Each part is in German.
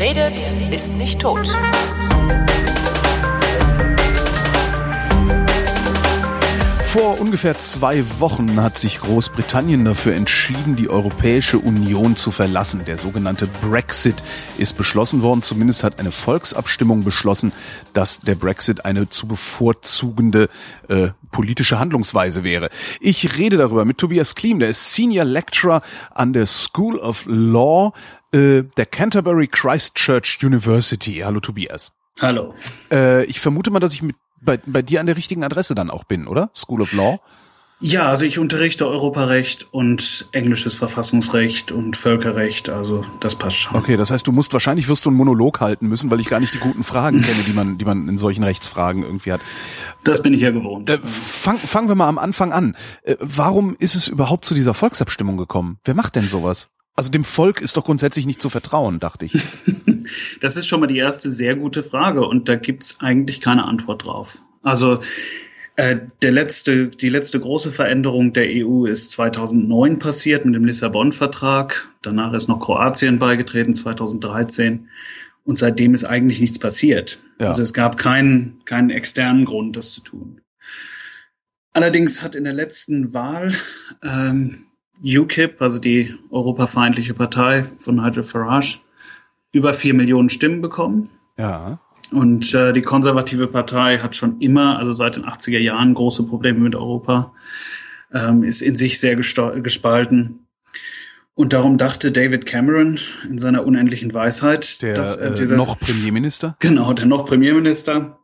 Redet, ist nicht tot. Vor ungefähr zwei Wochen hat sich Großbritannien dafür entschieden, die Europäische Union zu verlassen. Der sogenannte Brexit ist beschlossen worden. Zumindest hat eine Volksabstimmung beschlossen, dass der Brexit eine zu bevorzugende äh, politische Handlungsweise wäre. Ich rede darüber mit Tobias Klim, der ist Senior Lecturer an der School of Law äh, der Canterbury Christchurch University. Hallo Tobias. Hallo. Äh, ich vermute mal, dass ich mit bei, bei dir an der richtigen Adresse dann auch bin, oder? School of Law? Ja, also ich unterrichte Europarecht und englisches Verfassungsrecht und Völkerrecht, also das passt schon. Okay, das heißt, du musst wahrscheinlich wirst du einen Monolog halten müssen, weil ich gar nicht die guten Fragen kenne, die man, die man in solchen Rechtsfragen irgendwie hat. Das bin ich ja gewohnt. Äh, fang, fangen wir mal am Anfang an. Äh, warum ist es überhaupt zu dieser Volksabstimmung gekommen? Wer macht denn sowas? Also dem Volk ist doch grundsätzlich nicht zu vertrauen, dachte ich. das ist schon mal die erste sehr gute Frage und da gibt's eigentlich keine Antwort drauf. Also äh, der letzte, die letzte große Veränderung der EU ist 2009 passiert mit dem Lissabon-Vertrag. Danach ist noch Kroatien beigetreten 2013 und seitdem ist eigentlich nichts passiert. Ja. Also es gab keinen keinen externen Grund, das zu tun. Allerdings hat in der letzten Wahl ähm, UKIP, also die europafeindliche Partei von Nigel Farage, über vier Millionen Stimmen bekommen. Ja. Und äh, die konservative Partei hat schon immer, also seit den 80er Jahren, große Probleme mit Europa, ähm, ist in sich sehr gespalten. Und darum dachte David Cameron in seiner unendlichen Weisheit, der dass äh, dieser, noch Premierminister, genau, der noch Premierminister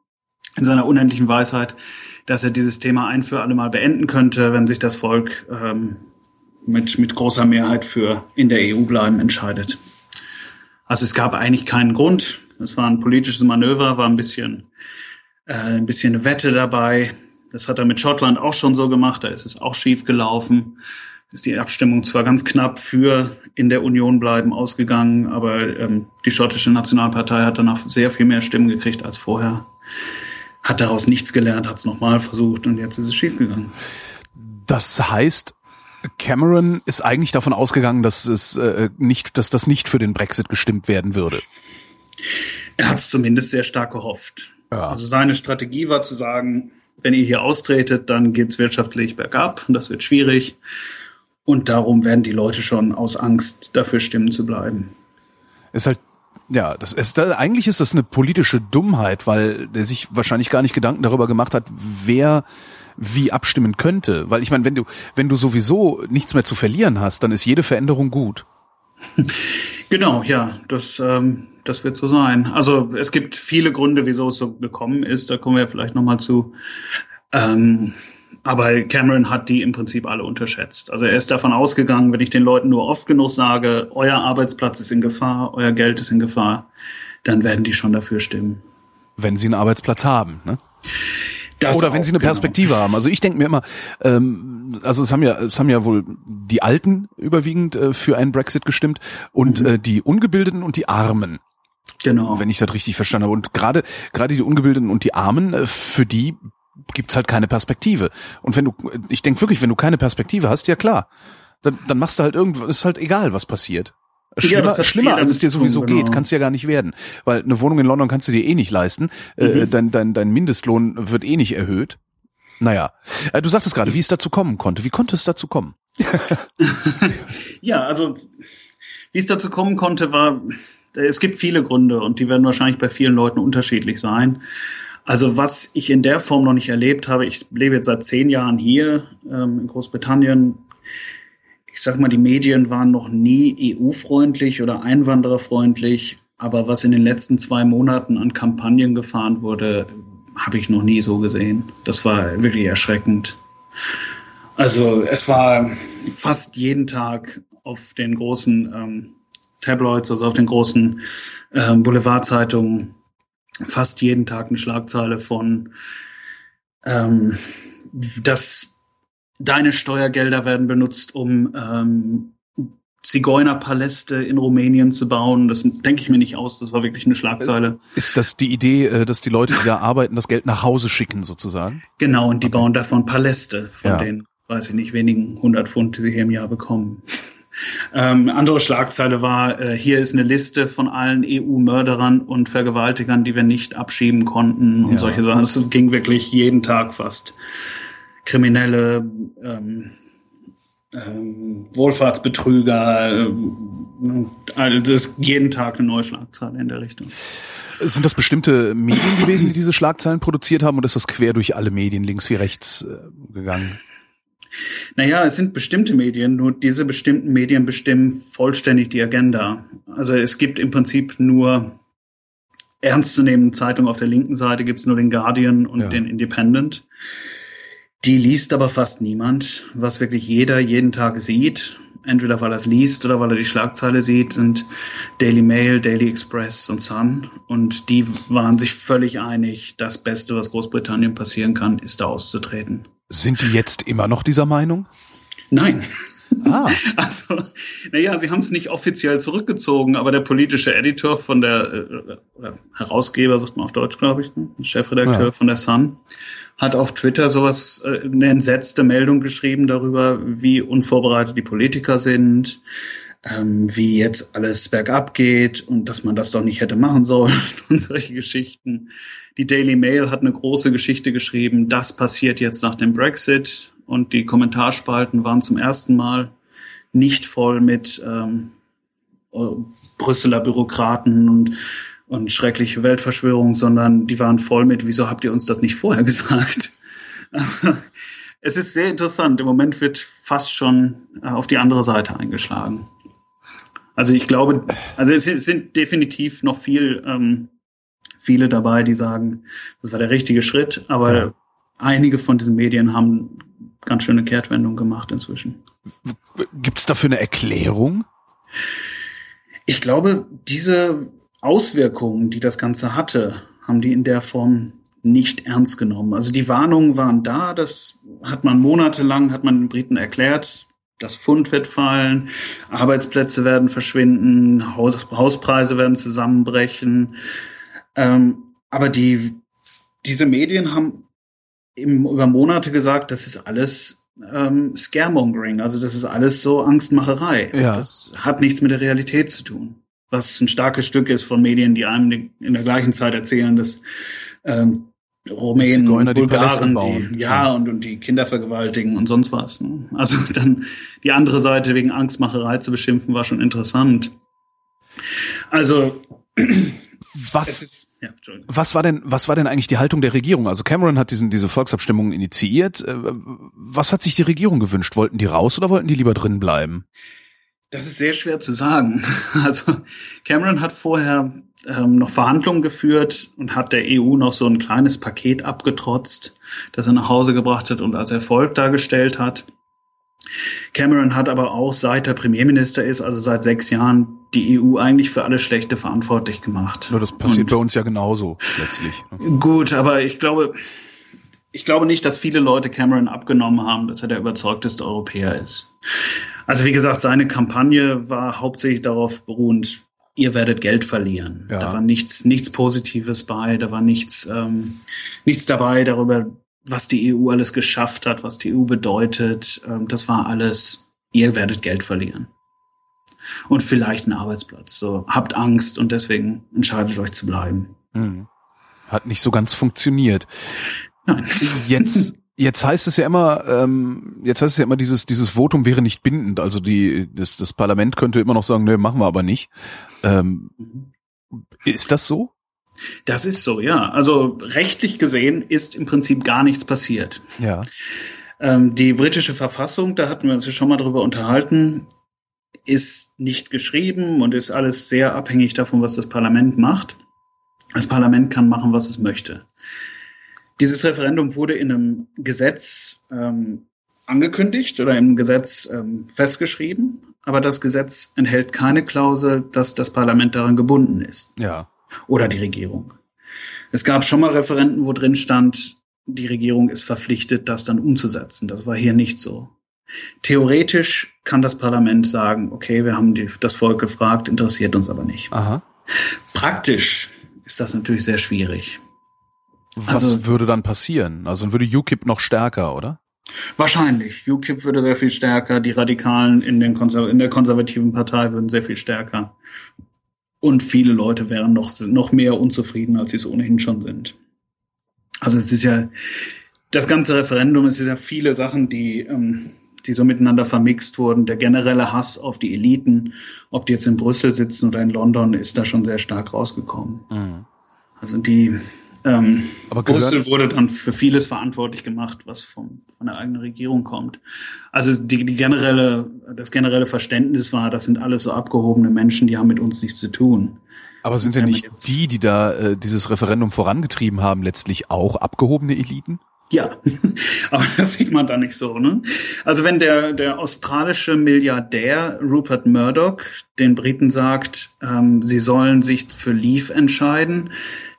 in seiner unendlichen Weisheit, dass er dieses Thema ein für alle Mal beenden könnte, wenn sich das Volk ähm, mit, mit großer Mehrheit für in der EU bleiben entscheidet. Also es gab eigentlich keinen Grund. Es war ein politisches Manöver, war ein bisschen, äh, ein bisschen eine Wette dabei. Das hat er mit Schottland auch schon so gemacht. Da ist es auch schief gelaufen. Ist die Abstimmung zwar ganz knapp für in der Union bleiben ausgegangen, aber ähm, die schottische Nationalpartei hat danach sehr viel mehr Stimmen gekriegt als vorher. Hat daraus nichts gelernt, hat es nochmal versucht und jetzt ist es schiefgegangen. Das heißt, Cameron ist eigentlich davon ausgegangen, dass es äh, nicht, dass das nicht für den Brexit gestimmt werden würde. Er hat es zumindest sehr stark gehofft. Ja. Also seine Strategie war zu sagen, wenn ihr hier austretet, dann geht's wirtschaftlich bergab und das wird schwierig. Und darum werden die Leute schon aus Angst dafür stimmen zu bleiben. Ist halt ja, das ist eigentlich ist das eine politische Dummheit, weil der sich wahrscheinlich gar nicht Gedanken darüber gemacht hat, wer wie abstimmen könnte. Weil ich meine, wenn du, wenn du sowieso nichts mehr zu verlieren hast, dann ist jede Veränderung gut. Genau, ja, das, ähm, das wird so sein. Also es gibt viele Gründe, wieso es so gekommen ist. Da kommen wir vielleicht nochmal zu. Ähm, aber Cameron hat die im Prinzip alle unterschätzt. Also er ist davon ausgegangen, wenn ich den Leuten nur oft genug sage, euer Arbeitsplatz ist in Gefahr, euer Geld ist in Gefahr, dann werden die schon dafür stimmen. Wenn sie einen Arbeitsplatz haben, ne? Das Oder wenn sie eine genau. Perspektive haben. Also ich denke mir immer, ähm, also es haben ja, es haben ja wohl die Alten überwiegend äh, für einen Brexit gestimmt und mhm. äh, die Ungebildeten und die Armen. Genau. Wenn ich das richtig verstanden habe. Und gerade gerade die Ungebildeten und die Armen, äh, für die gibt's halt keine Perspektive. Und wenn du, ich denke wirklich, wenn du keine Perspektive hast, ja klar, dann, dann machst du halt irgendwas, ist halt egal, was passiert. Schlimmer, ja, schlimmer als es dir sowieso genau. geht, kannst du ja gar nicht werden. Weil eine Wohnung in London kannst du dir eh nicht leisten. Äh, mhm. Äh, dein, dein, dein Mindestlohn wird eh nicht erhöht. Naja, äh, du sagtest gerade, wie es dazu kommen konnte. Wie konnte es dazu kommen? ja, also wie es dazu kommen konnte, war, es gibt viele Gründe und die werden wahrscheinlich bei vielen Leuten unterschiedlich sein. Also was ich in der Form noch nicht erlebt habe, ich lebe jetzt seit zehn Jahren hier ähm, in Großbritannien, ich sag mal, die Medien waren noch nie EU-freundlich oder einwandererfreundlich, aber was in den letzten zwei Monaten an Kampagnen gefahren wurde, habe ich noch nie so gesehen. Das war wirklich erschreckend. Also es war fast jeden Tag auf den großen ähm, Tabloids, also auf den großen ähm, Boulevardzeitungen, fast jeden Tag eine Schlagzeile von, ähm, dass deine Steuergelder werden benutzt, um ähm, Zigeunerpaläste in Rumänien zu bauen. Das denke ich mir nicht aus. Das war wirklich eine Schlagzeile. Ist das die Idee, äh, dass die Leute, die da arbeiten, das Geld nach Hause schicken sozusagen? Genau, und die okay. bauen davon Paläste von ja. den, weiß ich nicht, wenigen hundert Pfund, die sie hier im Jahr bekommen. Ähm, andere Schlagzeile war, äh, hier ist eine Liste von allen EU-Mörderern und Vergewaltigern, die wir nicht abschieben konnten und ja. solche Sachen. Es ging wirklich jeden Tag fast. Kriminelle, ähm, ähm, Wohlfahrtsbetrüger, äh, also das ist jeden Tag eine neue Schlagzeile in der Richtung. Sind das bestimmte Medien gewesen, die diese Schlagzeilen produziert haben, oder ist das quer durch alle Medien, links wie rechts, äh, gegangen? Naja, es sind bestimmte Medien, nur diese bestimmten Medien bestimmen vollständig die Agenda. Also es gibt im Prinzip nur ernstzunehmende Zeitungen auf der linken Seite, gibt es nur den Guardian und ja. den Independent. Die liest aber fast niemand. Was wirklich jeder jeden Tag sieht, entweder weil er es liest oder weil er die Schlagzeile sieht, sind Daily Mail, Daily Express und Sun. Und die waren sich völlig einig, das Beste, was Großbritannien passieren kann, ist da auszutreten. Sind die jetzt immer noch dieser Meinung? Nein. Ah. Also, naja, sie haben es nicht offiziell zurückgezogen, aber der politische Editor von der, äh, Herausgeber, sagt man auf Deutsch, glaube ich, ne? Chefredakteur ja. von der Sun, hat auf Twitter sowas, äh, eine entsetzte Meldung geschrieben darüber, wie unvorbereitet die Politiker sind, ähm, wie jetzt alles bergab geht und dass man das doch nicht hätte machen sollen und solche Geschichten. Die Daily Mail hat eine große Geschichte geschrieben, das passiert jetzt nach dem Brexit und die Kommentarspalten waren zum ersten Mal nicht voll mit ähm, Brüsseler Bürokraten und, und schreckliche Weltverschwörung, sondern die waren voll mit, wieso habt ihr uns das nicht vorher gesagt? es ist sehr interessant. Im Moment wird fast schon äh, auf die andere Seite eingeschlagen. Also ich glaube, also es sind definitiv noch viel ähm, viele dabei, die sagen, das war der richtige Schritt, aber ja. einige von diesen Medien haben ganz schöne Kehrtwendung gemacht inzwischen. Gibt es dafür eine Erklärung? Ich glaube, diese Auswirkungen, die das Ganze hatte, haben die in der Form nicht ernst genommen. Also die Warnungen waren da, das hat man monatelang, hat man den Briten erklärt, das Pfund wird fallen, Arbeitsplätze werden verschwinden, Haus, Hauspreise werden zusammenbrechen. Ähm, aber die, diese Medien haben eben über Monate gesagt, das ist alles ähm, Scaremongering, also das ist alles so Angstmacherei. Ja. Das hat nichts mit der Realität zu tun. Was ein starkes Stück ist von Medien, die einem in der gleichen Zeit erzählen, dass ähm, Rumänen, Bulgaren, die, die ja, ja, Und, und die Kinder vergewaltigen und sonst was. Ne? Also dann die andere Seite wegen Angstmacherei zu beschimpfen, war schon interessant. Also was, ist, ja, was war denn, was war denn eigentlich die Haltung der Regierung? Also Cameron hat diesen, diese Volksabstimmung initiiert. Äh, was hat sich die Regierung gewünscht? Wollten die raus oder wollten die lieber drin bleiben? Das ist sehr schwer zu sagen. Also Cameron hat vorher ähm, noch Verhandlungen geführt und hat der EU noch so ein kleines Paket abgetrotzt, das er nach Hause gebracht hat und als Erfolg dargestellt hat. Cameron hat aber auch seit er Premierminister ist, also seit sechs Jahren, die EU eigentlich für alles Schlechte verantwortlich gemacht. Nur das passiert Und bei uns ja genauso letztlich. Ne? Gut, aber ich glaube, ich glaube nicht, dass viele Leute Cameron abgenommen haben, dass er der überzeugteste Europäer ist. Also wie gesagt, seine Kampagne war hauptsächlich darauf beruhend, ihr werdet Geld verlieren. Ja. Da war nichts, nichts Positives bei, da war nichts, ähm, nichts dabei darüber, was die EU alles geschafft hat, was die EU bedeutet. Ähm, das war alles, ihr werdet Geld verlieren und vielleicht einen Arbeitsplatz. So, habt Angst und deswegen entscheidet euch zu bleiben. Hm. Hat nicht so ganz funktioniert. Nein. Jetzt, jetzt heißt es ja immer, ähm, jetzt heißt es ja immer, dieses, dieses Votum wäre nicht bindend. Also die, das, das Parlament könnte immer noch sagen, nee, machen wir aber nicht. Ähm, ist das so? Das ist so, ja. Also rechtlich gesehen ist im Prinzip gar nichts passiert. Ja. Ähm, die britische Verfassung, da hatten wir uns ja schon mal drüber unterhalten, ist nicht geschrieben und ist alles sehr abhängig davon, was das Parlament macht. Das Parlament kann machen, was es möchte. Dieses Referendum wurde in einem Gesetz ähm, angekündigt oder im Gesetz ähm, festgeschrieben, aber das Gesetz enthält keine Klausel, dass das Parlament daran gebunden ist. Ja. Oder die Regierung. Es gab schon mal Referenten, wo drin stand, die Regierung ist verpflichtet, das dann umzusetzen. Das war hier nicht so. Theoretisch kann das Parlament sagen, okay, wir haben die, das Volk gefragt, interessiert uns aber nicht. Aha. Praktisch ist das natürlich sehr schwierig. Was also, würde dann passieren? Also würde UKIP noch stärker, oder? Wahrscheinlich. UKIP würde sehr viel stärker, die Radikalen in, den Konser in der konservativen Partei würden sehr viel stärker. Und viele Leute wären noch, noch mehr unzufrieden, als sie es ohnehin schon sind. Also es ist ja, das ganze Referendum, es ist ja viele Sachen, die, ähm, die so miteinander vermixt wurden. Der generelle Hass auf die Eliten, ob die jetzt in Brüssel sitzen oder in London, ist da schon sehr stark rausgekommen. Mhm. Also die, ähm, Aber Brüssel wurde dann für vieles verantwortlich gemacht, was vom, von der eigenen Regierung kommt. Also die, die generelle, das generelle Verständnis war, das sind alles so abgehobene Menschen, die haben mit uns nichts zu tun. Aber sind denn nicht die, die da äh, dieses Referendum vorangetrieben haben, letztlich auch abgehobene Eliten? Ja, aber das sieht man da nicht so. Ne? Also wenn der, der australische Milliardär Rupert Murdoch den Briten sagt, ähm, sie sollen sich für Leave entscheiden,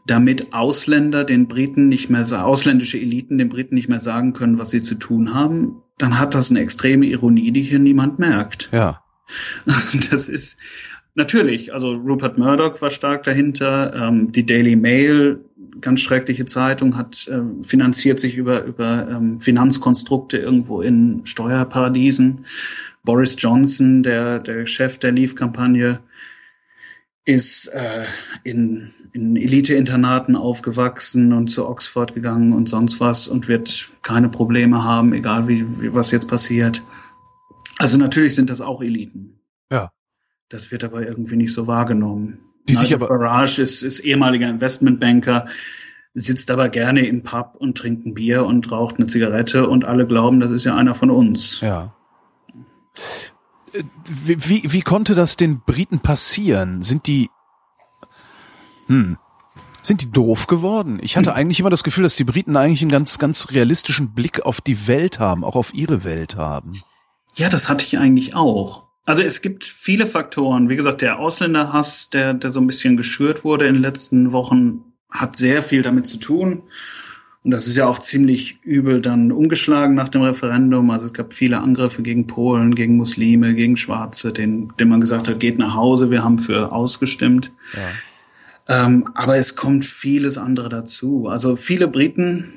damit Ausländer den Briten nicht mehr, ausländische Eliten den Briten nicht mehr sagen können, was sie zu tun haben, dann hat das eine extreme Ironie, die hier niemand merkt. Ja. Das ist natürlich, also Rupert Murdoch war stark dahinter, ähm, die Daily Mail, ganz schreckliche Zeitung, hat äh, finanziert sich über über ähm, Finanzkonstrukte irgendwo in Steuerparadiesen. Boris Johnson, der der Chef der Leave-Kampagne, ist äh, in, in Elite-Internaten aufgewachsen und zu Oxford gegangen und sonst was und wird keine Probleme haben, egal wie, wie was jetzt passiert. Also natürlich sind das auch Eliten. Ja. Das wird aber irgendwie nicht so wahrgenommen. Die sich aber Farage ist, ist ehemaliger Investmentbanker, sitzt aber gerne im Pub und trinkt ein Bier und raucht eine Zigarette und alle glauben, das ist ja einer von uns. Ja. Wie, wie, konnte das den Briten passieren? Sind die, hm, sind die doof geworden? Ich hatte eigentlich immer das Gefühl, dass die Briten eigentlich einen ganz, ganz realistischen Blick auf die Welt haben, auch auf ihre Welt haben. Ja, das hatte ich eigentlich auch. Also es gibt viele Faktoren. Wie gesagt, der Ausländerhass, der, der so ein bisschen geschürt wurde in den letzten Wochen, hat sehr viel damit zu tun. Und das ist ja auch ziemlich übel dann umgeschlagen nach dem Referendum. Also es gab viele Angriffe gegen Polen, gegen Muslime, gegen Schwarze, denen, denen man gesagt hat, geht nach Hause, wir haben für ausgestimmt. Ja. Ähm, aber es kommt vieles andere dazu. Also viele Briten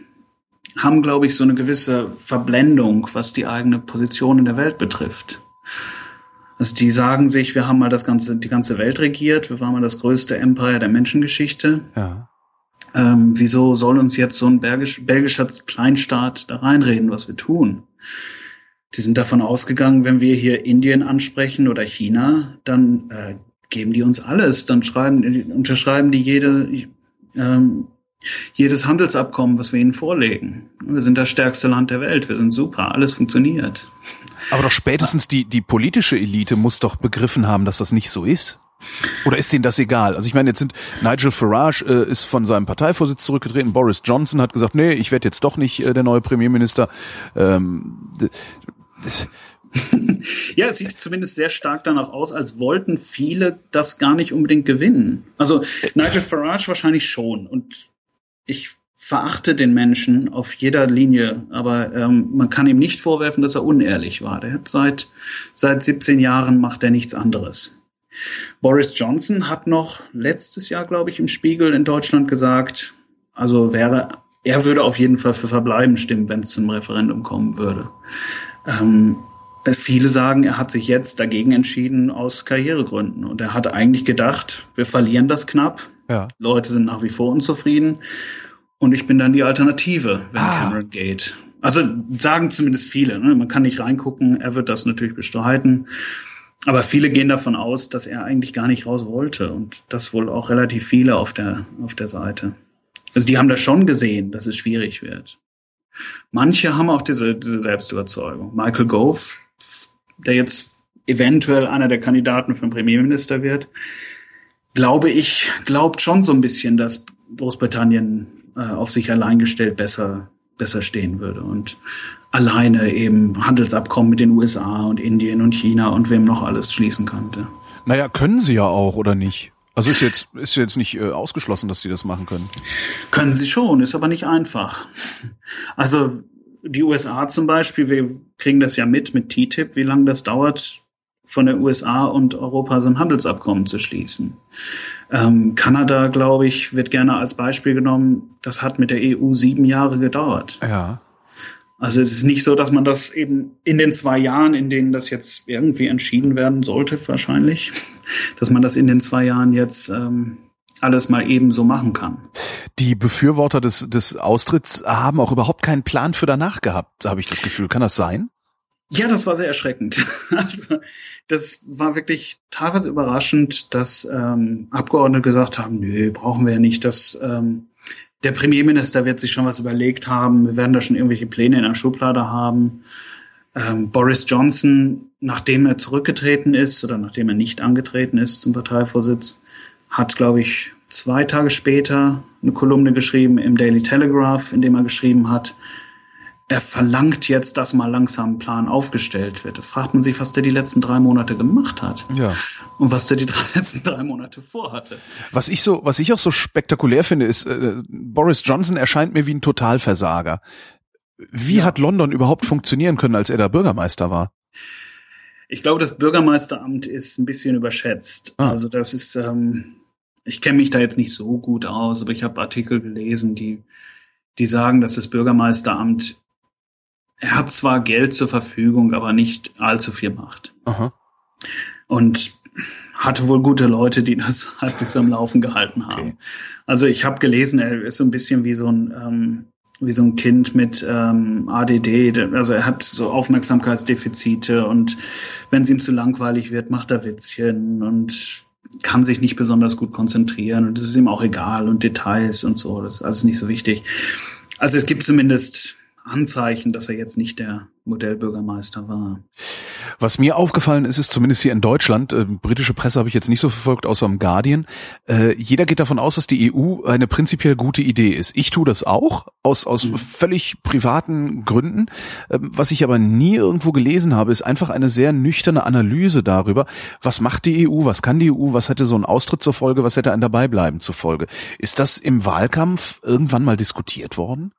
haben, glaube ich, so eine gewisse Verblendung, was die eigene Position in der Welt betrifft. Also die sagen sich, wir haben mal das ganze, die ganze Welt regiert, wir waren mal das größte Empire der Menschengeschichte. Ja. Ähm, wieso soll uns jetzt so ein belgisch, belgischer Kleinstaat da reinreden, was wir tun? Die sind davon ausgegangen, wenn wir hier Indien ansprechen oder China, dann äh, geben die uns alles. Dann schreiben, unterschreiben die jede, ähm, jedes Handelsabkommen, was wir ihnen vorlegen. Wir sind das stärkste Land der Welt. Wir sind super. Alles funktioniert. Aber doch spätestens die, die politische Elite muss doch begriffen haben, dass das nicht so ist. Oder ist denen das egal? Also ich meine, jetzt sind Nigel Farage äh, ist von seinem Parteivorsitz zurückgetreten, Boris Johnson hat gesagt, nee, ich werde jetzt doch nicht äh, der neue Premierminister. Ähm, ja, es sieht zumindest sehr stark danach aus, als wollten viele das gar nicht unbedingt gewinnen. Also Nigel Farage wahrscheinlich schon. Und ich verachte den Menschen auf jeder Linie, aber ähm, man kann ihm nicht vorwerfen, dass er unehrlich war. Der hat seit seit 17 Jahren macht er nichts anderes. Boris Johnson hat noch letztes Jahr, glaube ich, im Spiegel in Deutschland gesagt, also wäre, er würde auf jeden Fall für Verbleiben stimmen, wenn es zum Referendum kommen würde. Ähm, viele sagen, er hat sich jetzt dagegen entschieden aus Karrieregründen. Und er hat eigentlich gedacht, wir verlieren das knapp. Ja. Leute sind nach wie vor unzufrieden. Und ich bin dann die Alternative, wenn ah. Cameron geht. Also sagen zumindest viele. Ne? Man kann nicht reingucken. Er wird das natürlich bestreiten. Aber viele gehen davon aus, dass er eigentlich gar nicht raus wollte und das wohl auch relativ viele auf der, auf der Seite. Also die haben das schon gesehen, dass es schwierig wird. Manche haben auch diese, diese Selbstüberzeugung. Michael Gove, der jetzt eventuell einer der Kandidaten für den Premierminister wird, glaube ich, glaubt schon so ein bisschen, dass Großbritannien äh, auf sich allein gestellt besser, besser stehen würde. Und alleine eben Handelsabkommen mit den USA und Indien und China und wem noch alles schließen könnte. Naja, können sie ja auch, oder nicht? Also ist jetzt, ist jetzt nicht äh, ausgeschlossen, dass sie das machen können. Können sie schon, ist aber nicht einfach. Also die USA zum Beispiel, wir kriegen das ja mit, mit TTIP, wie lange das dauert, von der USA und Europa so ein Handelsabkommen zu schließen. Ähm, Kanada, glaube ich, wird gerne als Beispiel genommen. Das hat mit der EU sieben Jahre gedauert. Ja. Also es ist nicht so, dass man das eben in den zwei Jahren, in denen das jetzt irgendwie entschieden werden sollte, wahrscheinlich, dass man das in den zwei Jahren jetzt ähm, alles mal eben so machen kann. Die Befürworter des, des Austritts haben auch überhaupt keinen Plan für danach gehabt, habe ich das Gefühl. Kann das sein? Ja, das war sehr erschreckend. Also das war wirklich teilweise überraschend, dass ähm, Abgeordnete gesagt haben, nö, brauchen wir ja nicht. Das, ähm, der Premierminister wird sich schon was überlegt haben. Wir werden da schon irgendwelche Pläne in der Schublade haben. Ähm, Boris Johnson, nachdem er zurückgetreten ist oder nachdem er nicht angetreten ist zum Parteivorsitz, hat, glaube ich, zwei Tage später eine Kolumne geschrieben im Daily Telegraph, in dem er geschrieben hat, er verlangt jetzt, dass mal langsam ein Plan aufgestellt wird. Da fragt man sich, was der die letzten drei Monate gemacht hat. Ja. Und was der die drei, letzten drei Monate vorhatte. Was ich so, was ich auch so spektakulär finde, ist, äh, Boris Johnson erscheint mir wie ein Totalversager. Wie ja. hat London überhaupt funktionieren können, als er da Bürgermeister war? Ich glaube, das Bürgermeisteramt ist ein bisschen überschätzt. Ah. Also das ist, ähm, ich kenne mich da jetzt nicht so gut aus, aber ich habe Artikel gelesen, die, die sagen, dass das Bürgermeisteramt er hat zwar Geld zur Verfügung, aber nicht allzu viel Macht. Aha. Und hatte wohl gute Leute, die das halbwegs am Laufen gehalten haben. Okay. Also ich habe gelesen, er ist so ein bisschen wie so ein ähm, wie so ein Kind mit ähm, ADD. Also er hat so Aufmerksamkeitsdefizite und wenn es ihm zu langweilig wird, macht er Witzchen und kann sich nicht besonders gut konzentrieren und das ist ihm auch egal und Details und so, das ist alles nicht so wichtig. Also es gibt zumindest Anzeichen, dass er jetzt nicht der Modellbürgermeister war. Was mir aufgefallen ist, ist zumindest hier in Deutschland, äh, britische Presse habe ich jetzt nicht so verfolgt, außer im Guardian, äh, jeder geht davon aus, dass die EU eine prinzipiell gute Idee ist. Ich tue das auch, aus, aus mhm. völlig privaten Gründen. Äh, was ich aber nie irgendwo gelesen habe, ist einfach eine sehr nüchterne Analyse darüber, was macht die EU, was kann die EU, was hätte so ein Austritt zur Folge, was hätte ein Dabeibleiben zur Folge. Ist das im Wahlkampf irgendwann mal diskutiert worden?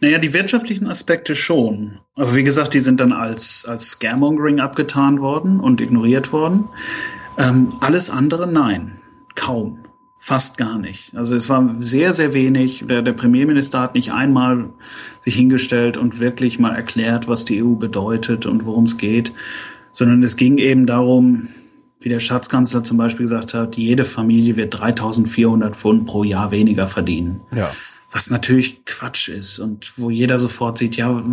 Naja, die wirtschaftlichen Aspekte schon. Aber wie gesagt, die sind dann als, als Scaremongering abgetan worden und ignoriert worden. Ähm, alles andere nein. Kaum. Fast gar nicht. Also es war sehr, sehr wenig. Der, der Premierminister hat nicht einmal sich hingestellt und wirklich mal erklärt, was die EU bedeutet und worum es geht, sondern es ging eben darum, wie der Schatzkanzler zum Beispiel gesagt hat, jede Familie wird 3400 Pfund pro Jahr weniger verdienen. Ja was natürlich Quatsch ist und wo jeder sofort sieht, ja,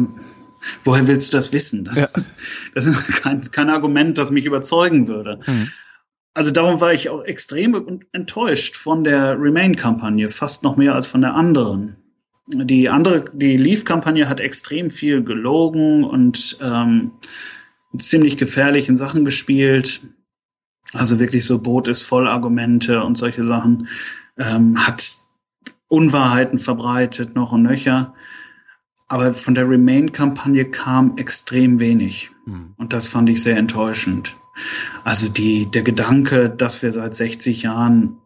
woher willst du das wissen? Das, ja. ist, das ist kein, kein Argument, das mich überzeugen würde. Mhm. Also darum war ich auch extrem enttäuscht von der Remain-Kampagne, fast noch mehr als von der anderen. Die andere, die Leave-Kampagne hat extrem viel gelogen und ähm, ziemlich gefährlichen Sachen gespielt. Also wirklich so Boot ist voll Argumente und solche Sachen. Ähm, hat Unwahrheiten verbreitet, noch und nöcher. Aber von der Remain-Kampagne kam extrem wenig. Mhm. Und das fand ich sehr enttäuschend. Also die, der Gedanke, dass wir seit 60 Jahren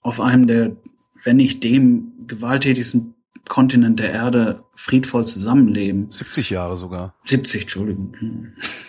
auf einem der, wenn nicht dem gewalttätigsten Kontinent der Erde friedvoll zusammenleben. 70 Jahre sogar. 70, Entschuldigung.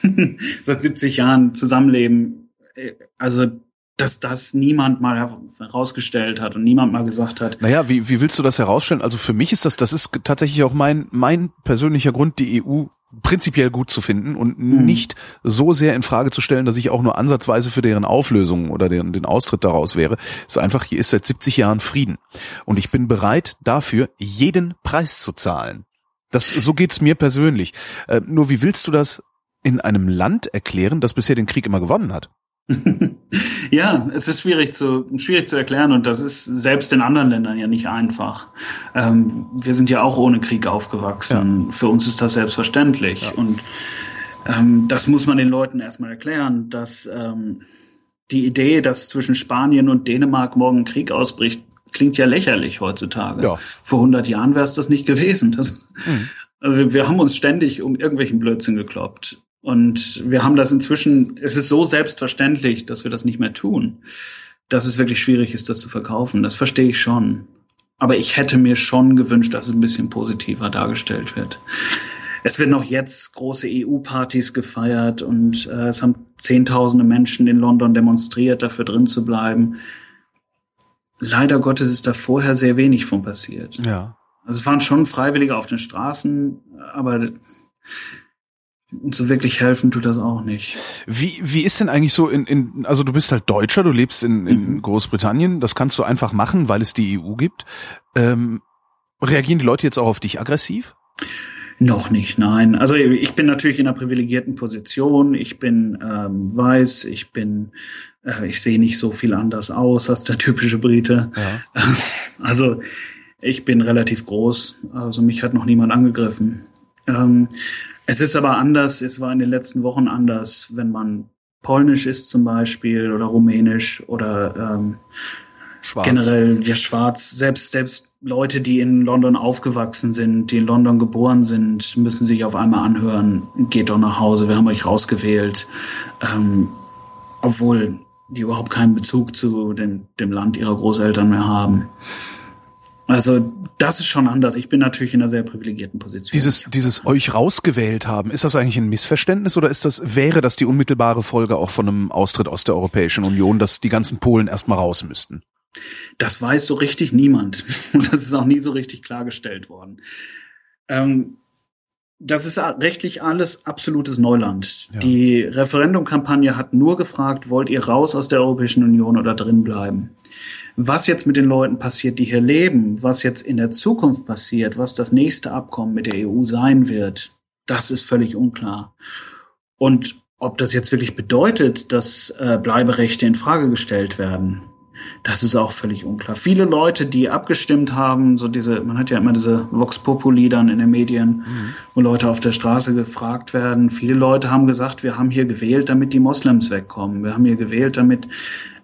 seit 70 Jahren zusammenleben. Äh, also dass das niemand mal herausgestellt hat und niemand mal gesagt hat. Naja, wie, wie willst du das herausstellen? Also für mich ist das, das ist tatsächlich auch mein, mein persönlicher Grund, die EU prinzipiell gut zu finden und mhm. nicht so sehr in Frage zu stellen, dass ich auch nur ansatzweise für deren Auflösung oder deren, den Austritt daraus wäre. Es ist einfach, hier ist seit 70 Jahren Frieden. Und ich bin bereit, dafür jeden Preis zu zahlen. Das, so geht's mir persönlich. Äh, nur wie willst du das in einem Land erklären, das bisher den Krieg immer gewonnen hat? ja, es ist schwierig zu, schwierig zu erklären und das ist selbst in anderen Ländern ja nicht einfach. Ähm, wir sind ja auch ohne Krieg aufgewachsen. Ja. Für uns ist das selbstverständlich. Ja. Und ähm, das muss man den Leuten erstmal erklären, dass ähm, die Idee, dass zwischen Spanien und Dänemark morgen Krieg ausbricht, klingt ja lächerlich heutzutage. Ja. Vor 100 Jahren wäre es das nicht gewesen. Das, mhm. Also wir haben uns ständig um irgendwelchen Blödsinn gekloppt. Und wir haben das inzwischen, es ist so selbstverständlich, dass wir das nicht mehr tun, dass es wirklich schwierig ist, das zu verkaufen. Das verstehe ich schon. Aber ich hätte mir schon gewünscht, dass es ein bisschen positiver dargestellt wird. Es werden auch jetzt große EU-Partys gefeiert und äh, es haben Zehntausende Menschen in London demonstriert, dafür drin zu bleiben. Leider Gottes ist da vorher sehr wenig von passiert. Ja. Also es waren schon Freiwillige auf den Straßen, aber so wirklich helfen tut das auch nicht. Wie, wie ist denn eigentlich so in, in also du bist halt Deutscher, du lebst in, in mhm. Großbritannien, das kannst du einfach machen, weil es die EU gibt. Ähm, reagieren die Leute jetzt auch auf dich aggressiv? Noch nicht, nein. Also ich bin natürlich in einer privilegierten Position. Ich bin ähm, weiß, ich bin, äh, ich sehe nicht so viel anders aus als der typische Brite. Ja. Also ich bin relativ groß, also mich hat noch niemand angegriffen. Ähm, es ist aber anders, es war in den letzten Wochen anders, wenn man polnisch ist zum Beispiel oder rumänisch oder ähm, schwarz. generell ja schwarz. Selbst selbst Leute, die in London aufgewachsen sind, die in London geboren sind, müssen sich auf einmal anhören, geht doch nach Hause, wir haben euch rausgewählt. Ähm, obwohl die überhaupt keinen Bezug zu dem, dem Land ihrer Großeltern mehr haben. Also das ist schon anders. Ich bin natürlich in einer sehr privilegierten Position. Dieses, dieses euch rausgewählt haben, ist das eigentlich ein Missverständnis oder ist das, wäre das die unmittelbare Folge auch von einem Austritt aus der Europäischen Union, dass die ganzen Polen erstmal raus müssten? Das weiß so richtig niemand. Und das ist auch nie so richtig klargestellt worden. Ähm, das ist rechtlich alles absolutes Neuland. Ja. Die Referendumkampagne hat nur gefragt, wollt ihr raus aus der Europäischen Union oder drin bleiben? Was jetzt mit den Leuten passiert, die hier leben, was jetzt in der Zukunft passiert, was das nächste Abkommen mit der EU sein wird, das ist völlig unklar. Und ob das jetzt wirklich bedeutet, dass äh, Bleiberechte in Frage gestellt werden, das ist auch völlig unklar. Viele Leute, die abgestimmt haben, so diese, man hat ja immer diese Vox Populi dann in den Medien, mhm. wo Leute auf der Straße gefragt werden. Viele Leute haben gesagt, wir haben hier gewählt, damit die Moslems wegkommen. Wir haben hier gewählt, damit